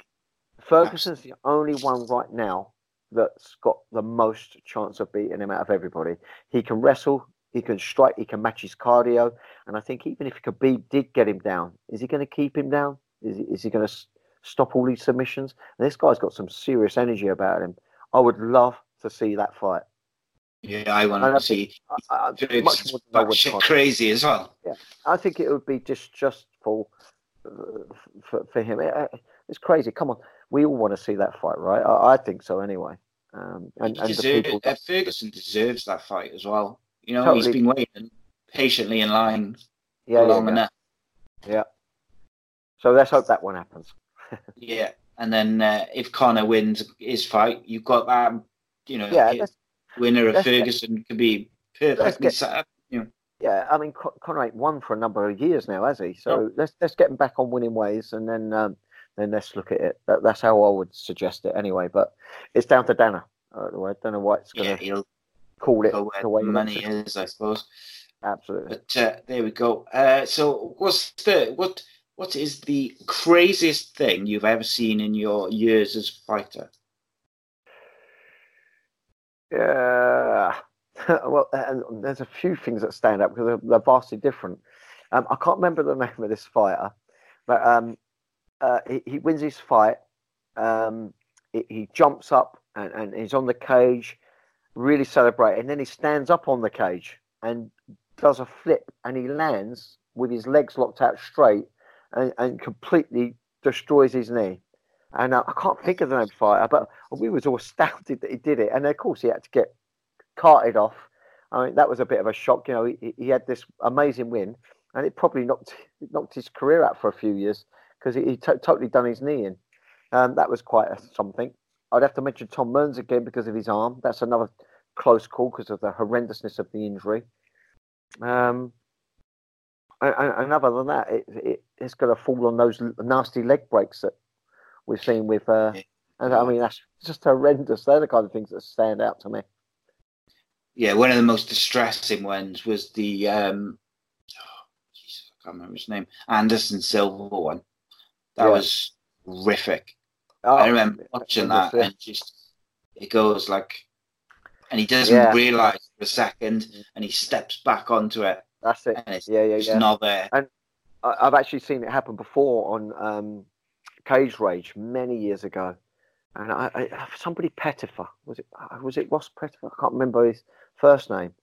Ferguson's the only one right now that's got the most chance of beating him out of everybody. He can wrestle, he can strike, he can match his cardio, and I think even if Khabib did get him down, is he going to keep him down? Is he, is he going to stop all these submissions? And this guy's got some serious energy about him. I would love to see that fight. yeah, I want to see I, I, much more than I would shit Conor. crazy as well. Yeah, I think it would be disjustful uh, for, for him. It- it's crazy. Come on, we all want to see that fight, right? I, I think so anyway. Um, and and the deserve- people. uh, Ferguson deserves that fight as well. You know, Totally. he's been waiting patiently in line yeah, yeah, long yeah. enough. So let's hope that one happens. *laughs* Yeah, and then uh, if Conor wins his fight, you've got that. You know, Yeah, winner of let's get- Ferguson could be perfectly get- set up. You know, yeah. I mean, Con- Conor ain't won for a number of years now, has he? So let's let's get him back on winning ways, and then um, then let's look at it. That, that's how I would suggest it anyway. But it's down to Dana. Uh, I don't know why it's going to he'll call it the way money is, I suppose. Absolutely. But uh, there we go. Uh, so, what's the what? What is the craziest thing you've ever seen in your years as a fighter? Yeah. *laughs* well, and there's a few things that stand out because they're, they're vastly different. Um, I can't remember the name of this fighter, but um, uh, he, he wins his fight. Um, he, he jumps up and, and he's on the cage, really celebrating. And then he stands up on the cage and does a flip and he lands with his legs locked out straight and, and completely destroys his knee. And uh, I can't think of the name fighter, but we was all *laughs* astounded that he did it. And of course, he had to get carted off. I mean, that was a bit of a shock. You know, he, he had this amazing win, and it probably knocked knocked his career out for a few years because he, he t- totally done his knee in. Um, that was quite a, something. I'd have to mention Tom Mearns again because of his arm. That's another close call because of the horrendousness of the injury. Um, and, and other than that, it, it, it's going to fall on those nasty leg breaks that we've seen with. Uh, and I mean, that's just horrendous. They're the kind of things that stand out to me. Yeah, one of the most distressing ones was the um, oh, Jesus, I can't remember his name, Anderson Silva one. That yeah. was horrific. Oh, I remember watching that and just it goes like, and he doesn't yeah. realize for a second, and he steps back onto it. That's it. yeah, yeah, yeah. Not there. And I've actually seen it happen before on um, Cage Rage many years ago, and I, I, somebody Pettifer was it was it Ross Pettifer? I can't remember his first name.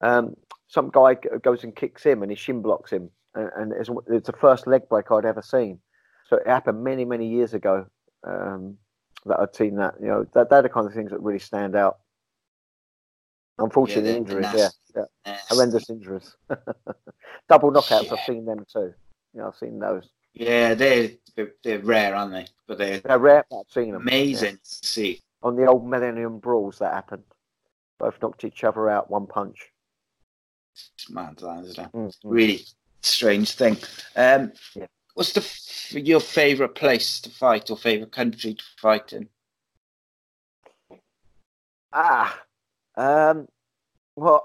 Um, some guy goes and kicks him, and he shin blocks him, and, and it's, it's the first leg break I'd ever seen. So it happened many, many years ago um, that I'd seen that. You know, that they're the kind of things that really stand out. Unfortunate yeah, injuries, yeah, yeah. horrendous injuries. *laughs* Double knockouts, yeah. I've seen them too. Yeah, I've seen those. Yeah, they're they're rare, aren't they? But they're they're rare. I've seen them. Amazing yeah. to see on the old Millennium Brawls that happened. Both knocked each other out one punch. It's mad, isn't it? Mm-hmm. Really strange thing. Um, yeah. What's the your favorite place to fight or favorite country to fight in? Ah, um, well,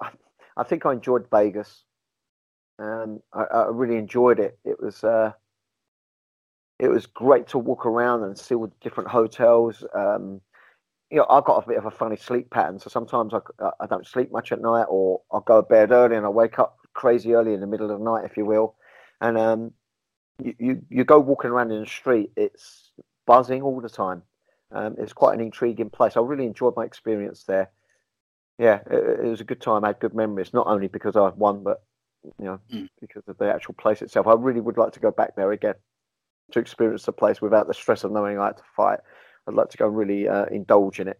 I think I enjoyed Vegas. Um, I, I really enjoyed it. It was uh, it was great to walk around and see all the different hotels. Um, you know, I've got a bit of a funny sleep pattern, so sometimes I, I don't sleep much at night, or I'll go to bed early and I wake up crazy early in the middle of the night, if you will. And um, you, you, you go walking around in the street, it's buzzing all the time. Um, it's quite an intriguing place. I really enjoyed my experience there. Yeah, it, it, was a good time. I had good memories, not only because I won, but you know, mm. because of the actual place itself. I really would like to go back there again to experience the place without the stress of knowing I had to fight. I'd like to go and really uh, indulge in it.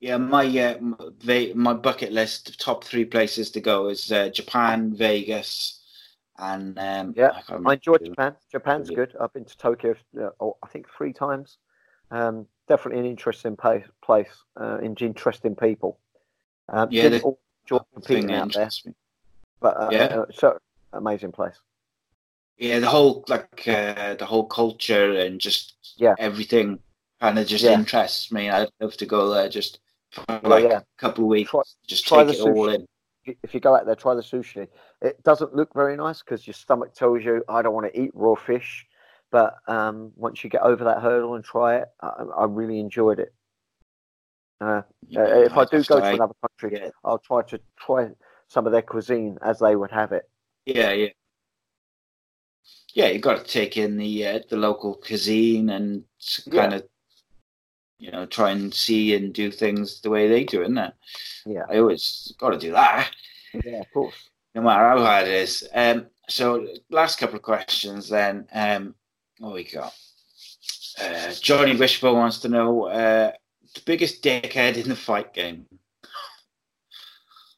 Yeah, my uh, my bucket list top three places to go is uh, Japan, Vegas, and um, yeah, I, I enjoyed Japan. Japan's good. I've been to Tokyo, uh, oh, I think three times. Um, definitely an interesting place, place uh, interesting people. Um, yeah, didn't all enjoy competing out there, but uh, yeah, uh, so amazing place. Yeah, the whole like uh, the whole culture and just yeah everything kind of just yeah. interests me. I'd love to go there just for like yeah. a couple of weeks, try, just try take it sushi. all in if you go out there, try the sushi. It doesn't look very nice because your stomach tells you, I don't want to eat raw fish. But um, once you get over that hurdle and try it, I, I really enjoyed it. Uh, yeah, uh, if I do go to another country, yeah. I'll try to try some of their cuisine as they would have it. Yeah, yeah, yeah. You've got to take in the uh, the local cuisine and kind yeah. of you know, try and see and do things the way they do, isn't it? Yeah. I always got to do that. Yeah, of course. No matter how hard it is. Um, so, last couple of questions then. Um, what we got? Uh, Johnny Wishbone wants to know uh, the biggest dickhead in the fight game.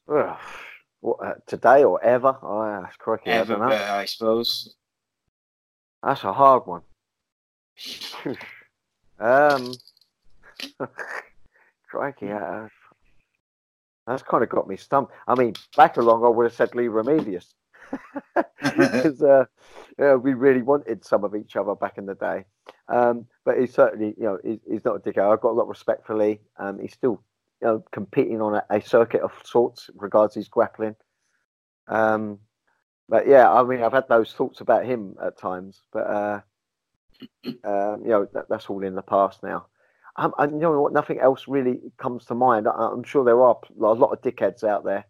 what, uh, today or ever? Oh, that's correct. Ever, I, I suppose. That's a hard one. *laughs* um, *laughs* Crikey, uh, that's kind of got me stumped. I mean, back along, I would have said Leigh Remedios Because *laughs* uh, we really wanted some of each other back in the day. Um, but he's certainly, you know, he's, he's not a dickhead. I've got a lot of respect for Leigh. Um, he's still, you know, competing on a, a circuit of sorts regards his grappling. Um, but yeah, I mean, I've had those thoughts about him at times, but uh, uh, you know, that, that's all in the past now. Um, and you know what? Nothing else really comes to mind. I, am sure there are a lot of dickheads out there,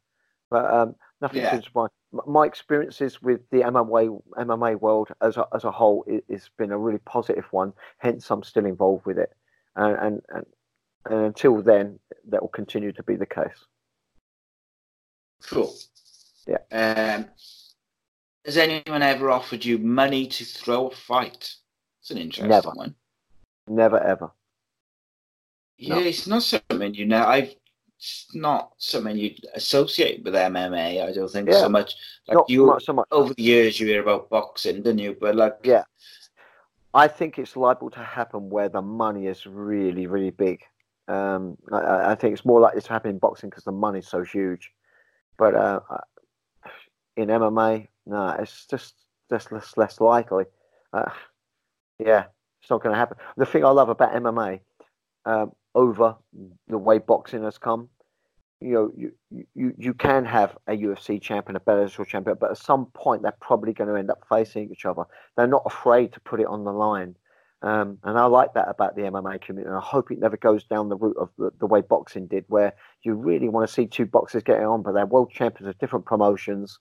but um, nothing yeah. comes to mind. My experiences with the MMA MMA world as a, as a whole has been a really positive one. Hence, I'm still involved with it, and and, and, and until then, that will continue to be the case. Cool. Yeah. Um, has anyone ever offered you money to throw a fight? It's an interesting Never. one. Never ever. Yeah, no. it's not something you know. I've it's not something you associate with MMA. I don't think yeah. so much. Like not you, so much. over the years, you hear about boxing, didn't you? But like, yeah, I think it's liable to happen where the money is really, really big. Um, I, I, think it's more likely to happen in boxing because the money's so huge. But uh, in MMA, no, it's just just less, less likely. Uh, yeah, it's not going to happen. The thing I love about MMA um, over the way boxing has come, you know, you, you, you can have a UFC champion, a Bellator champion, but at some point they're probably going to end up facing each other. They're not afraid to put it on the line. Um, and I like that about the MMA community. And I hope it never goes down the route of the, the, way boxing did, where you really want to see two boxers getting on, but they're world champions of different promotions.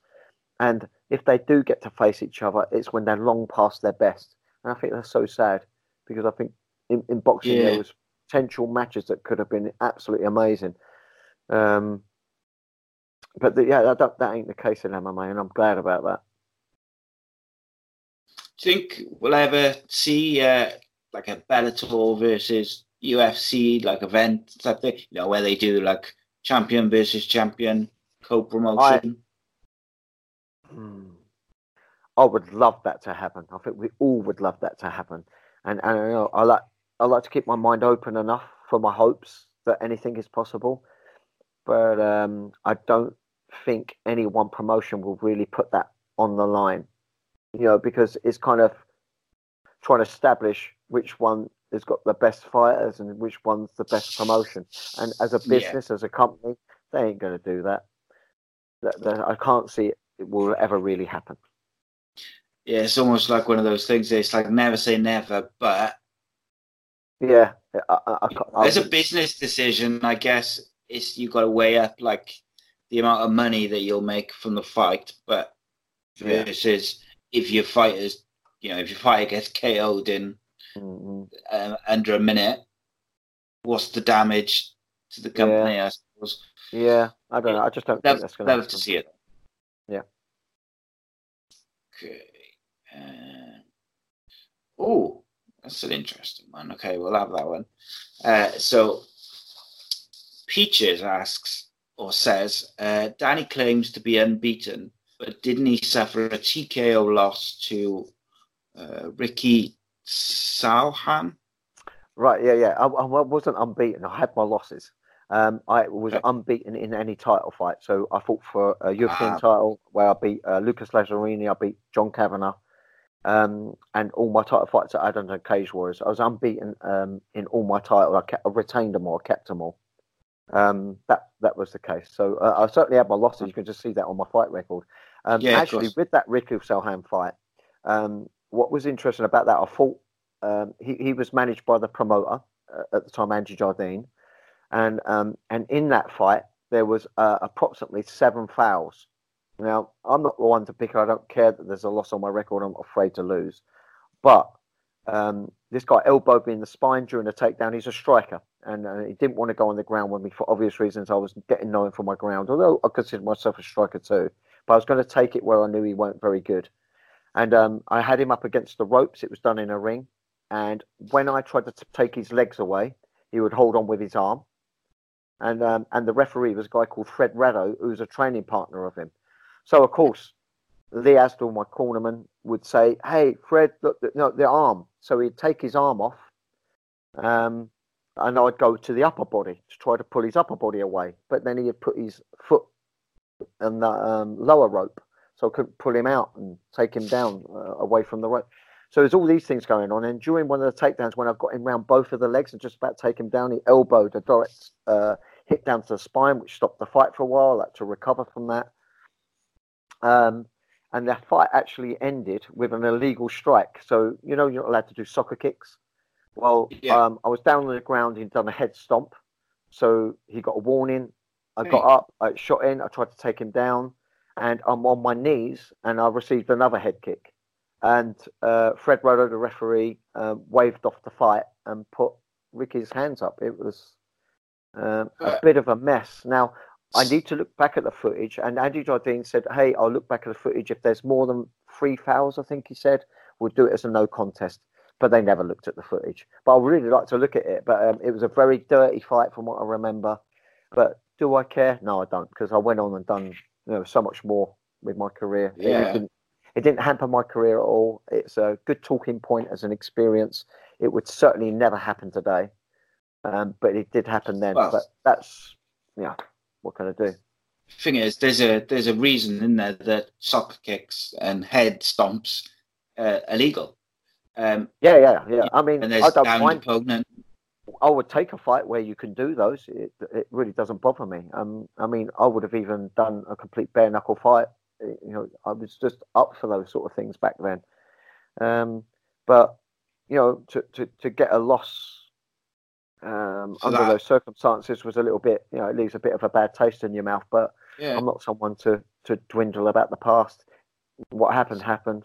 And if they do get to face each other, it's when they're long past their best. And I think that's so sad because I think in, in boxing yeah. there was potential matches that could have been absolutely amazing. Um, but the, yeah, that, that ain't the case in MMA, and I'm glad about that. Do you think we'll ever see uh, like a Bellator versus UFC like event type thing? You know, where they do like champion versus champion co-promotion. I, hmm, I would love that to happen. I think we all would love that to happen. And and know, I like I like to keep my mind open enough for my hopes that anything is possible but um, I don't think any one promotion will really put that on the line. You know, because it's kind of trying to establish which one has got the best fighters and which one's the best promotion. And as a business, yeah. as a company, they ain't going to do that. That, that. I can't see it, it will ever really happen. Yeah, it's almost like one of those things. It's like never say never, but yeah, I, I, as a business decision, I guess it's you got to weigh up like the amount of money that you'll make from the fight, but versus yeah. if your fighters, you know, if your fighter gets KO'd in mm-hmm. uh, under a minute, what's the damage to the company? Yeah. I suppose. Yeah, I don't know. I just don't love, think that's going to. Love to see it. Yeah. Okay. Uh, oh, that's an interesting one. Okay, we'll have that one. Uh, so Peaches asks or says, uh, Danny claims to be unbeaten, but didn't he suffer a TKO loss to uh, Ricky Salhan? Right, yeah, yeah. I, I, wasn't unbeaten. I had my losses. Um, I was unbeaten in any title fight. So I fought for a European ah. title where I beat uh, Lucas Lazzarini, I beat John Kavanagh, um, and all my title fights that I had under Cage Warriors. I was unbeaten um, in all my titles. I, kept, I retained them all, kept them all. Um, that that was the case. So uh, I certainly had my losses. You can just see that on my fight record. Um, yeah, actually, with that Ricky Salhan fight, um, what was interesting about that, I thought um, he he was managed by the promoter uh, at the time, Andy Jardine, and um, and in that fight there was uh, approximately seven fouls. Now I'm not the one to pick. I don't care that there's a loss on my record. I'm afraid to lose, but um, this guy elbowed me in the spine during a takedown. He's a striker, and uh, he didn't want to go on the ground with me for obvious reasons. I was getting known for my ground, although I consider myself a striker too. But I was going to take it where I knew he weren't very good. And um, I had him up against the ropes. It was done in a ring. And when I tried to t- take his legs away, he would hold on with his arm. And um, and the referee was a guy called Fred Ratto, who was a training partner of him. So of course, Lee Asdell, my cornerman, would say, "Hey, Fred, look, the, no, the arm." So he'd take his arm off, um, and I'd go to the upper body to try to pull his upper body away. But then he'd put his foot on the um, lower rope, so I couldn't pull him out and take him down uh, away from the rope. So there's all these things going on. And during one of the takedowns, when I've got him round both of the legs and just about take him down, he elbowed a direct uh, hit down to the spine, which stopped the fight for a while. I had to recover from that. Um, and the fight actually ended with an illegal strike. So you know you're not allowed to do soccer kicks. Well, yeah. um, I was down on the ground. He'd done a head stomp, so he got a warning. I got up, I shot in. I tried to take him down, and I'm on my knees, and I received another head kick. And uh, Fred Ratto, the referee, uh, waved off the fight and put Ricky's hands up. It was um, a bit of a mess. Now I need to look back at the footage. And Andy Jardine said, Hey, I'll look back at the footage. If there's more than three fouls, I think he said, we'll do it as a no contest. But they never looked at the footage. But I really like to look at it. But um, it was a very dirty fight from what I remember. But do I care? No, I don't, because I went on and done you know so much more with my career. Yeah. It, didn't, it didn't hamper my career at all. It's a good talking point as an experience. It would certainly never happen today, um, but it did happen then. Well- but that's yeah, what can I do? thing is, there's a there's a reason in there that soccer kicks and head stomps uh, illegal. Um, Yeah, yeah, yeah. I mean, and I don't mind. opponent. I would take a fight where you can do those. It, it really doesn't bother me. Um, I mean, I would have even done a complete bare knuckle fight. You know, I was just up for those sort of things back then. Um, but you know, to, to, to get a loss um, For under that. those circumstances was a little bit, you know, it leaves a bit of a bad taste in your mouth. But Yeah, I'm not someone to, to dwindle about the past. What happened happened.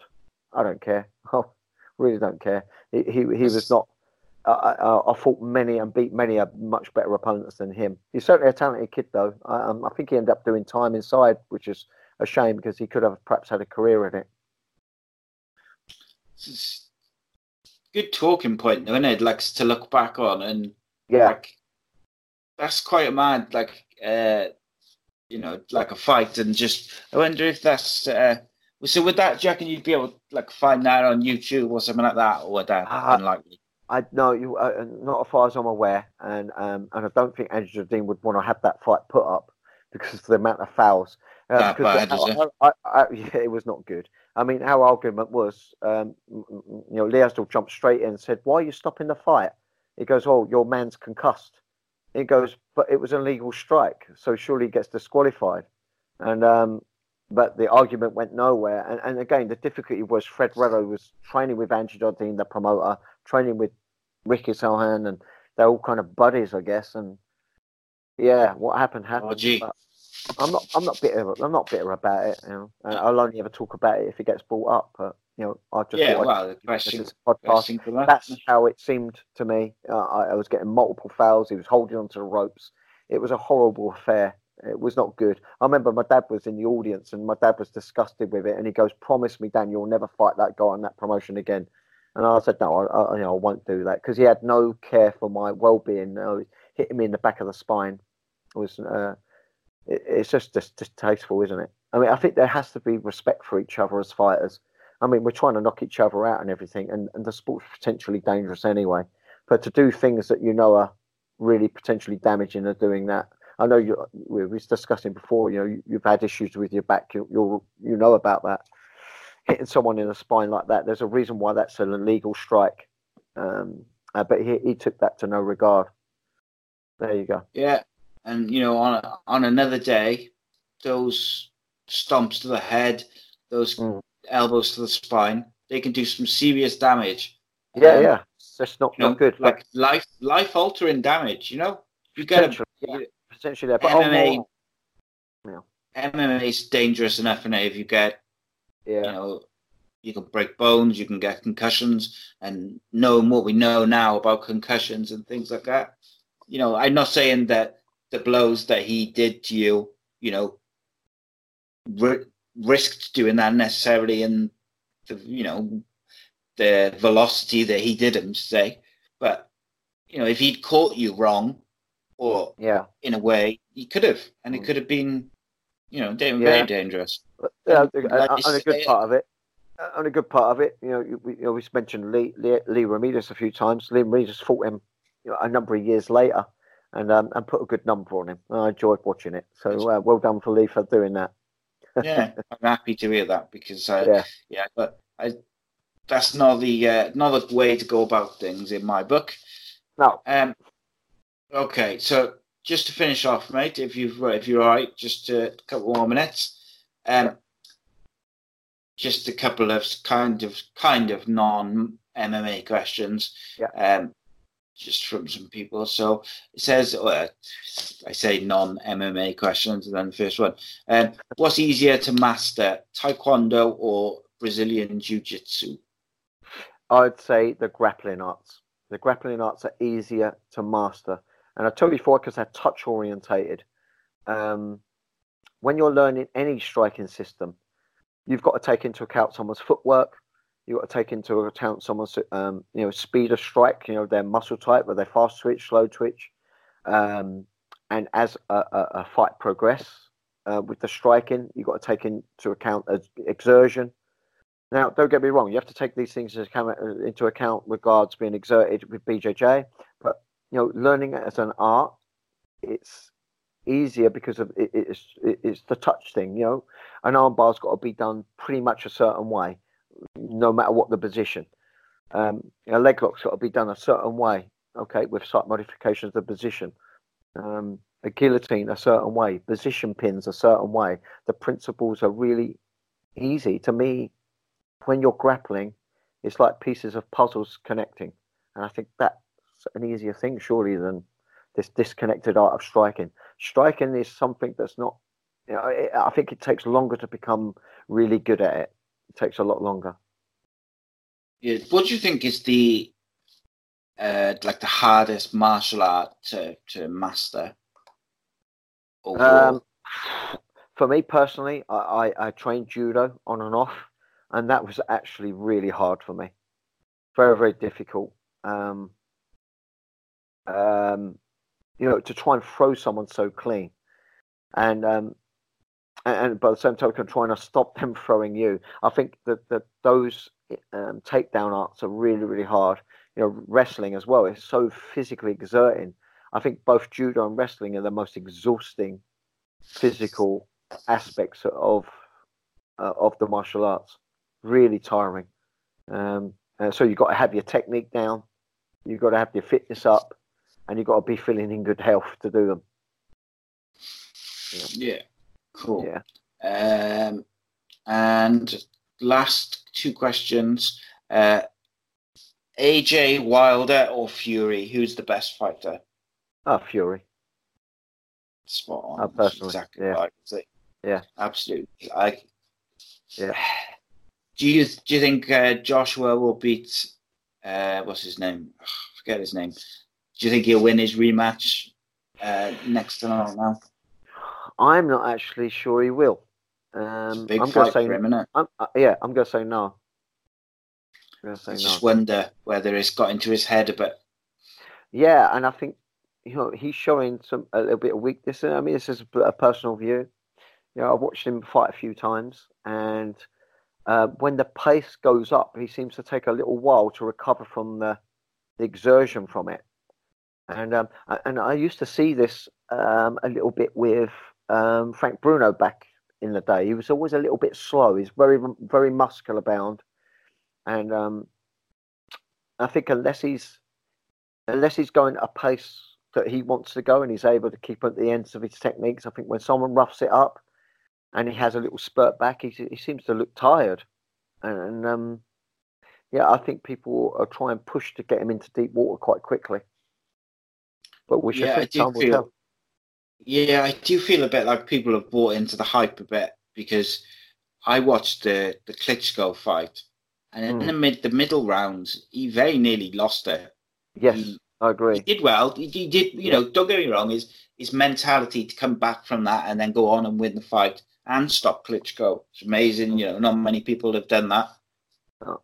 I don't care. *laughs* I really don't care. He he, he was not. I, I, I fought many and beat many a much better opponents than him. He's certainly a talented kid, though. I, um, I think he ended up doing time inside, which is a shame because he could have perhaps had a career in it. it's good talking point, though, isn't it? Like to look back on and Yeah, like that's quite a mad like uh you know like a fight and just I wonder if that's uh so with that do you reckon you'd be able to like find that on YouTube or something like that or would that Uh, unlikely? I no, you uh, not as far as I'm aware, and um, and I don't think Andrew Jardine would want to have that fight put up because of the amount of fouls. Uh, bad? I, I, I, yeah, it was not good. I mean, our argument was, um, you know, Leasdale jumped straight in and said, "Why are you stopping the fight?" He goes, "Oh, your man's concussed." He goes, "But it was an illegal strike, so surely he gets disqualified." And um, but the argument went nowhere. And, and again, the difficulty was Fred Reddo was training with Andrew Jardine, the promoter, training with Ricky Sohan, and they're all kind of buddies, I guess. And yeah, what happened happened. Oh, I'm not. I'm not bitter. I'm not bitter about it. You know, and I'll only ever talk about it if it gets brought up. But you know, I just Yeah, well question, podcast. that. That's how it seemed to me. Uh, I, I was getting multiple fouls. He was holding onto the ropes. It was a horrible affair. It was not good. I remember my dad was in the audience and my dad was disgusted with it. And he goes, "Promise me, Dan, you'll never fight that guy on that promotion again." And I said, "No, I, I, you know, I won't do that," because he had no care for my well-being. Uh, hitting me in the back of the spine was. Uh, it, it's just, just distasteful, isn't it? I mean, I think there has to be respect for each other as fighters. I mean, we're trying to knock each other out and everything, and, and the sport's potentially dangerous anyway. But to do things that you know are really potentially damaging are doing that. I know you. We were discussing before. You know, you, you've had issues with your back. You, you're, you know about that. Hitting someone in the spine like that. There's a reason why that's an illegal strike. Um, uh, but he, he took that to no regard. There you go. Yeah, and you know, on on another day, those stomps to the head, those Mm. Elbows to the spine, they can do some serious damage. Yeah, Um, yeah. that's not, You know, good. like life life altering damage. You know, you get a potentially, yeah, potentially there. But oh, MMA. Yeah. MMA is dangerous enough, and if you get yeah. you know, you can break bones, you can get concussions, and knowing what we know now about concussions and things like that, you know, I'm not saying that the blows that he did to you, you know, risked doing that necessarily in the, you know, the velocity that he did him, say, but you know, if he'd caught you wrong, or Yeah. in a way, he could have, and it Mm. could have been, you know, da- Yeah. very dangerous. Yeah, And like on you a good part of it, uh, on a good part of it, you know, we you always mentioned Leigh, Leigh, Leigh Remedios a few times. Leigh Remedios fought him you know, a number of years later and um, and put a good number on him. And I enjoyed watching it. So uh, well done for Leigh for doing that. Yeah, I'm happy to hear that because I, Yeah. yeah, but I, that's not the uh, not the way to go about things in my book. No, Um, okay, so just to finish off, mate, if you've if you're all right, just a couple more minutes. Um, just a couple of kind of kind of non MMA questions. Yeah. Um, just from some people. So it says, uh, I say non MMA questions, and then the first one. Um, what's easier to master, Taekwondo or Brazilian Jiu Jitsu? I'd say the grappling arts. The grappling arts are easier to master. And I tell you before, because they're touch orientated. Um, when you're learning any striking system, you've got to take into account someone's footwork. You've got to take into account someone's, um, you know, speed of strike. You know, their muscle type, whether they fast twitch, slow twitch, um, and as a, a, a fight progress uh, with the striking, you've got to take into account exertion. Now, don't get me wrong, you have to take these things into account with regards being exerted with BJJ, but you know, learning it as an art, it's easier because of it, it's it's the touch thing. You know, an armbar's got to be done pretty much a certain way, no matter what the position. Um, a leg lock's got to be done a certain way, okay, with slight modifications of the position. Um, a guillotine a certain way, position pins a certain way. The principles are really easy to me. When you're grappling, it's like pieces of puzzles connecting, and I think that's an easier thing, surely, than this disconnected art of striking. Striking is something that's not. You know, it, I think it takes longer to become really good at it. Takes a lot longer. Yeah. What do you think is the uh, like the hardest martial art to to master? Um, for me personally, I, I, I trained judo on and off, and that was actually really hard for me. Very very difficult. Um, um, you know, to try and throw someone so clean, and um, and, by the same token, trying to stop them *laughs* throwing you. I think that that those um, takedown arts are really really hard. You know, wrestling as well is so physically exerting. I think both judo and wrestling are the most exhausting physical aspects of uh, of the martial arts. Really tiring. Um, so you've got to have your technique down. You've got to have your fitness up and you've got to be feeling in good health to do them. Yeah, yeah. Cool. Yeah. Um, and last two questions: uh, AJ Wilder or Fury? Who's the best fighter? Oh, Fury. Spot on. Oh, personally, exactly yeah. right. Yeah, absolutely. I. Yeah. *sighs* Do you do you think uh, Joshua will beat? Uh, what's his name? *sighs* Forget his name. Do you think he'll win his rematch uh, next time now? I'm not actually sure he will. Um, big I'm fight say, for him, isn't it? I'm, uh, yeah, I'm going to say no. I just wonder whether it's got into his head a bit. Yeah, and I think you know he's showing some a little bit of weakness. I mean, this is a personal view. You know, I've watched him fight a few times, and uh, when the pace goes up, he seems to take a little while to recover from the, the exertion from it. And um, and I used to see this um, a little bit with um, Frank Bruno back in the day. He was always a little bit slow. He's very very muscular bound, and um, I think unless he's unless he's going at a pace that he wants to go and he's able to keep at the ends of his techniques, I think when someone roughs it up and he has a little spurt back, he he seems to look tired, and, and um, yeah, I think people are trying to push to get him into deep water quite quickly. But we should yeah, tell. Yeah, I do feel a bit like people have bought into the hype a bit because I watched the the Klitschko fight, and in mm. the mid the middle rounds, he very nearly lost it. Yes, he, I agree. He did well. He, he did, you yeah. know. Don't get me wrong. His his mentality to come back from that and then go on and win the fight and stop Klitschko. It's amazing. You know, not many people have done that. Oh.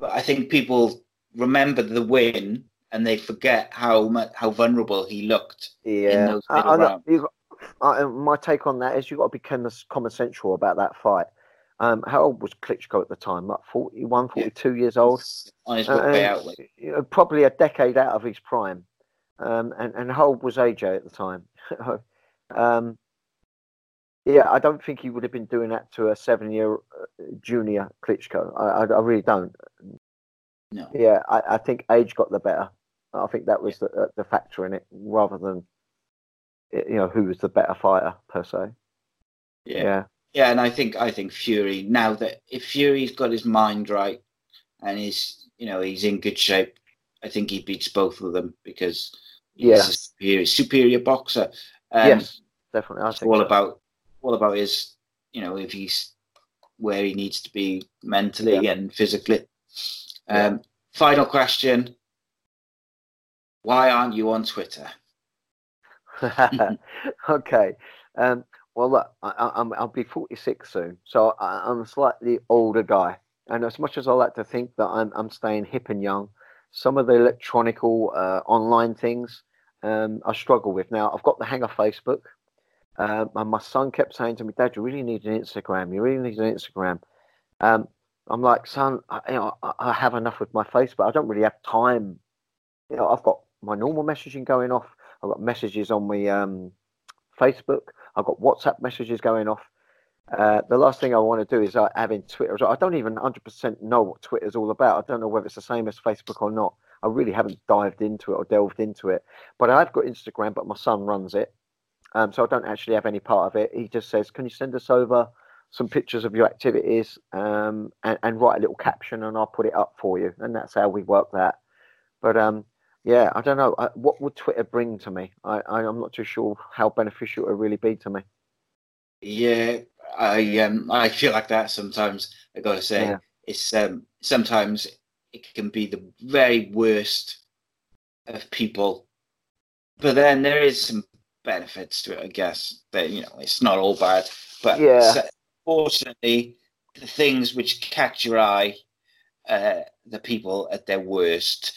But I think people remember the win and they forget how much, how vulnerable he looked. Yeah, I, I, my take on that is you've got to be common sensual about that fight. Um, how old was Klitschko at the time? Like 41, 42 yeah. years old. On his way out. You know, probably a decade out of his prime. Um, and, and how old was AJ at the time? *laughs* um, yeah, I don't think he would have been doing that to a seven-year uh, junior Klitschko. I, I, I, really don't. No. Yeah, I, I think age got the better. I think that was the, the factor in it, rather than you know who was the better fighter per se. Yeah. yeah, yeah, and I think I think Fury now that if Fury's got his mind right and he's you know he's in good shape, I think he beats both of them because he's yeah. a superior, superior boxer. Um, yes, definitely. I think all so. about all about his you know if he's where he needs to be mentally yeah. and physically. Um, yeah. Final question: why aren't you on Twitter? *laughs* okay. Um, well, look, I, will be 46 soon, so I, am a slightly older guy. And as much as I like to think that I'm, I'm staying hip and young, some of the electronical uh, online things um, I struggle with. Now I've got the hang of Facebook, um, and my son kept saying to me, "Dad, you really need an Instagram. You really need an Instagram." Um, I'm like, son, I, you know, I have enough with my Facebook. I don't really have time. You know, I've got my normal messaging going off. I've got messages on my um, Facebook. I've got WhatsApp messages going off. Uh, the last thing I want to do is uh, having Twitter. I don't even 100% know what Twitter's all about. I don't know whether it's the same as Facebook or not. I really haven't dived into it or delved into it. But I've got Instagram, but my son runs it. Um, so I don't actually have any part of it. He just says, Can you send us over some pictures of your activities um, and, and, write a little caption and I'll put it up for you? And that's how we work that. But um, yeah, I don't know. what would Twitter bring to me? I, I, am not too sure how beneficial it would really be to me. Yeah, I um I feel like that sometimes. I gotta say, yeah. it's um sometimes it can be the very worst of people, but then there is some benefits to it. I guess that you know it's not all bad, but yeah. fortunately, the things which catch your eye, uh, the people at their worst.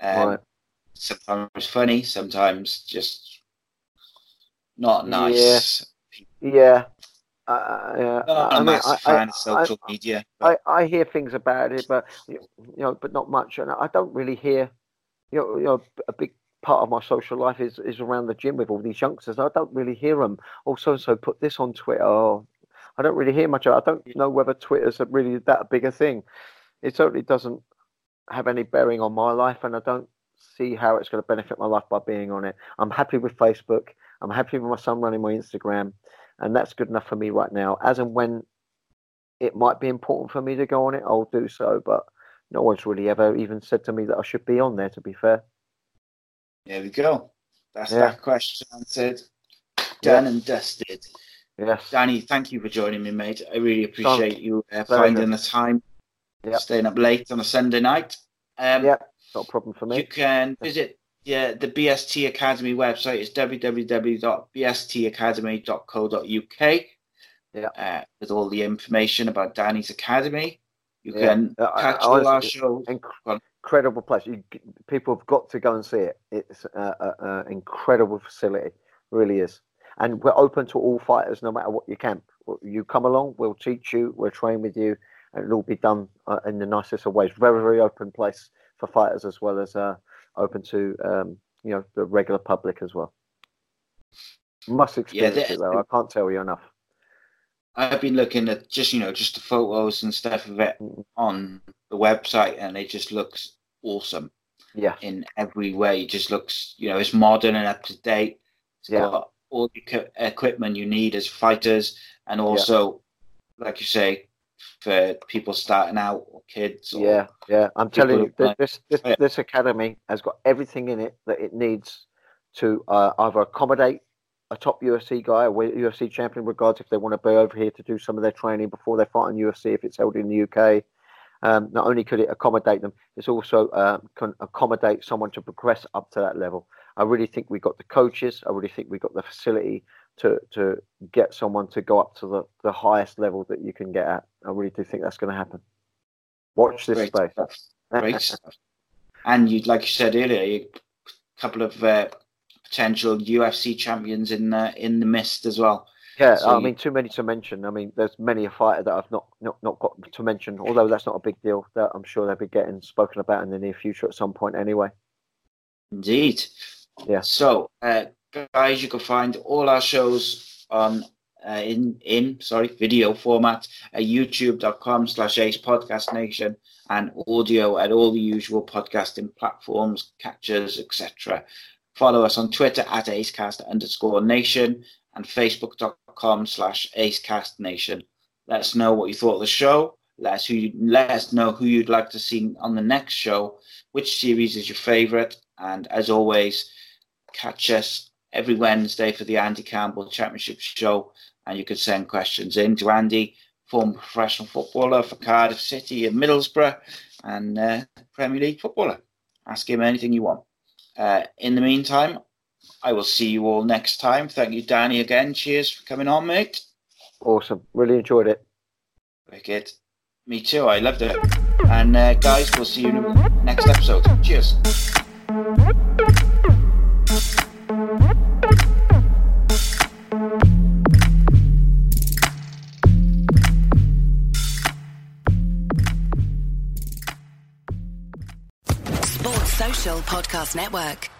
Um, right. Sometimes funny, sometimes just not nice. Yeah. yeah. Uh, yeah, not I mean, I, fan I, of social I, media. I, I hear things about it, but you know, but not much, and I don't really hear. You know, you know, a big part of my social life is is around the gym with all these youngsters. I don't really hear them. Oh, so so put this on Twitter. Or, I don't really hear much. I don't know whether Twitter's really that big a thing. It certainly doesn't have any bearing on my life, and I don't see how it's going to benefit my life by being on it. I'm happy with Facebook. I'm happy with my son running my Instagram and that's good enough for me right now. As and when it might be important for me to go on it, I'll do so. But no one's really ever even said to me that I should be on there. To be fair. There we go. That's yeah. that question answered. Done yeah. and dusted. Yes. Danny, thank you for joining me, mate. I really appreciate you uh, finding the time, yep. staying up late on a Sunday night. Um, yeah, not a problem for me. You can visit yeah, the BST Academy website is www.bstacademy.co.uk. Yeah. Uh, with all the information about Danny's Academy. You yeah. can uh, catch all our shows. Inc- incredible place. You, people have got to go and see it. It's an incredible facility, really is. And we're open to all fighters, no matter what you camp. You come along, we'll teach you, we'll train with you, and it'll all be done uh, in the nicest of ways. Very, very open place for fighters as well as uh, open to um, you know the regular public as well. Must experience yeah, it though. I can't tell you enough. I've been looking at just you know just the photos and stuff of it on the website, and it just looks awesome. Yeah, in every way, it just looks you know it's modern and up to date. It's yeah. got all the equipment you need as fighters, and also, yeah. like you say, for people starting out or kids. Or yeah, yeah. I'm telling you, this this, this, yeah. this academy has got everything in it that it needs to uh, either accommodate a top UFC guy, a UFC champion, regards if they want to be over here to do some of their training before they fight in UFC if it's held in the UK. Um, not only could it accommodate them, it's also uh, can accommodate someone to progress up to that level. I really think we've got the coaches. I really think we've got the facility to to get someone to go up to the, the highest level that you can get at. I really do think that's going to happen. Watch this Great space. Stuff. Great stuff. And you, like you said earlier, a couple of uh, potential UFC champions in the in the mist as well. Yeah, so I mean, too many to mention. I mean, there's many a fighter that I've not, not not got to mention. Although that's not a big deal. That I'm sure they'll be getting spoken about in the near future at some point, anyway. Indeed. Yeah. So, uh, guys, you can find all our shows on uh, in in sorry video format at youtube.com slash ace podcast nation and audio at all the usual podcasting platforms catchers etc follow us on twitter at acecast underscore nation and facebook.com slash acecast nation let us know what you thought of the show. Let us who you, let us know who you'd like to see on the next show which series is your favorite and as always catch us every Wednesday for the Andy Campbell Championship Show, and you can send questions in to Andy, former professional footballer for Cardiff City and Middlesbrough, and uh, Premier League footballer. Ask him anything you want. Uh, in the meantime, I will see you all next time. Thank you, Danny, again. Cheers for coming on, mate. Awesome. Really enjoyed it. Wicked. Me too. I loved it. And uh, guys, we'll see you next episode. Cheers. Podcast Network.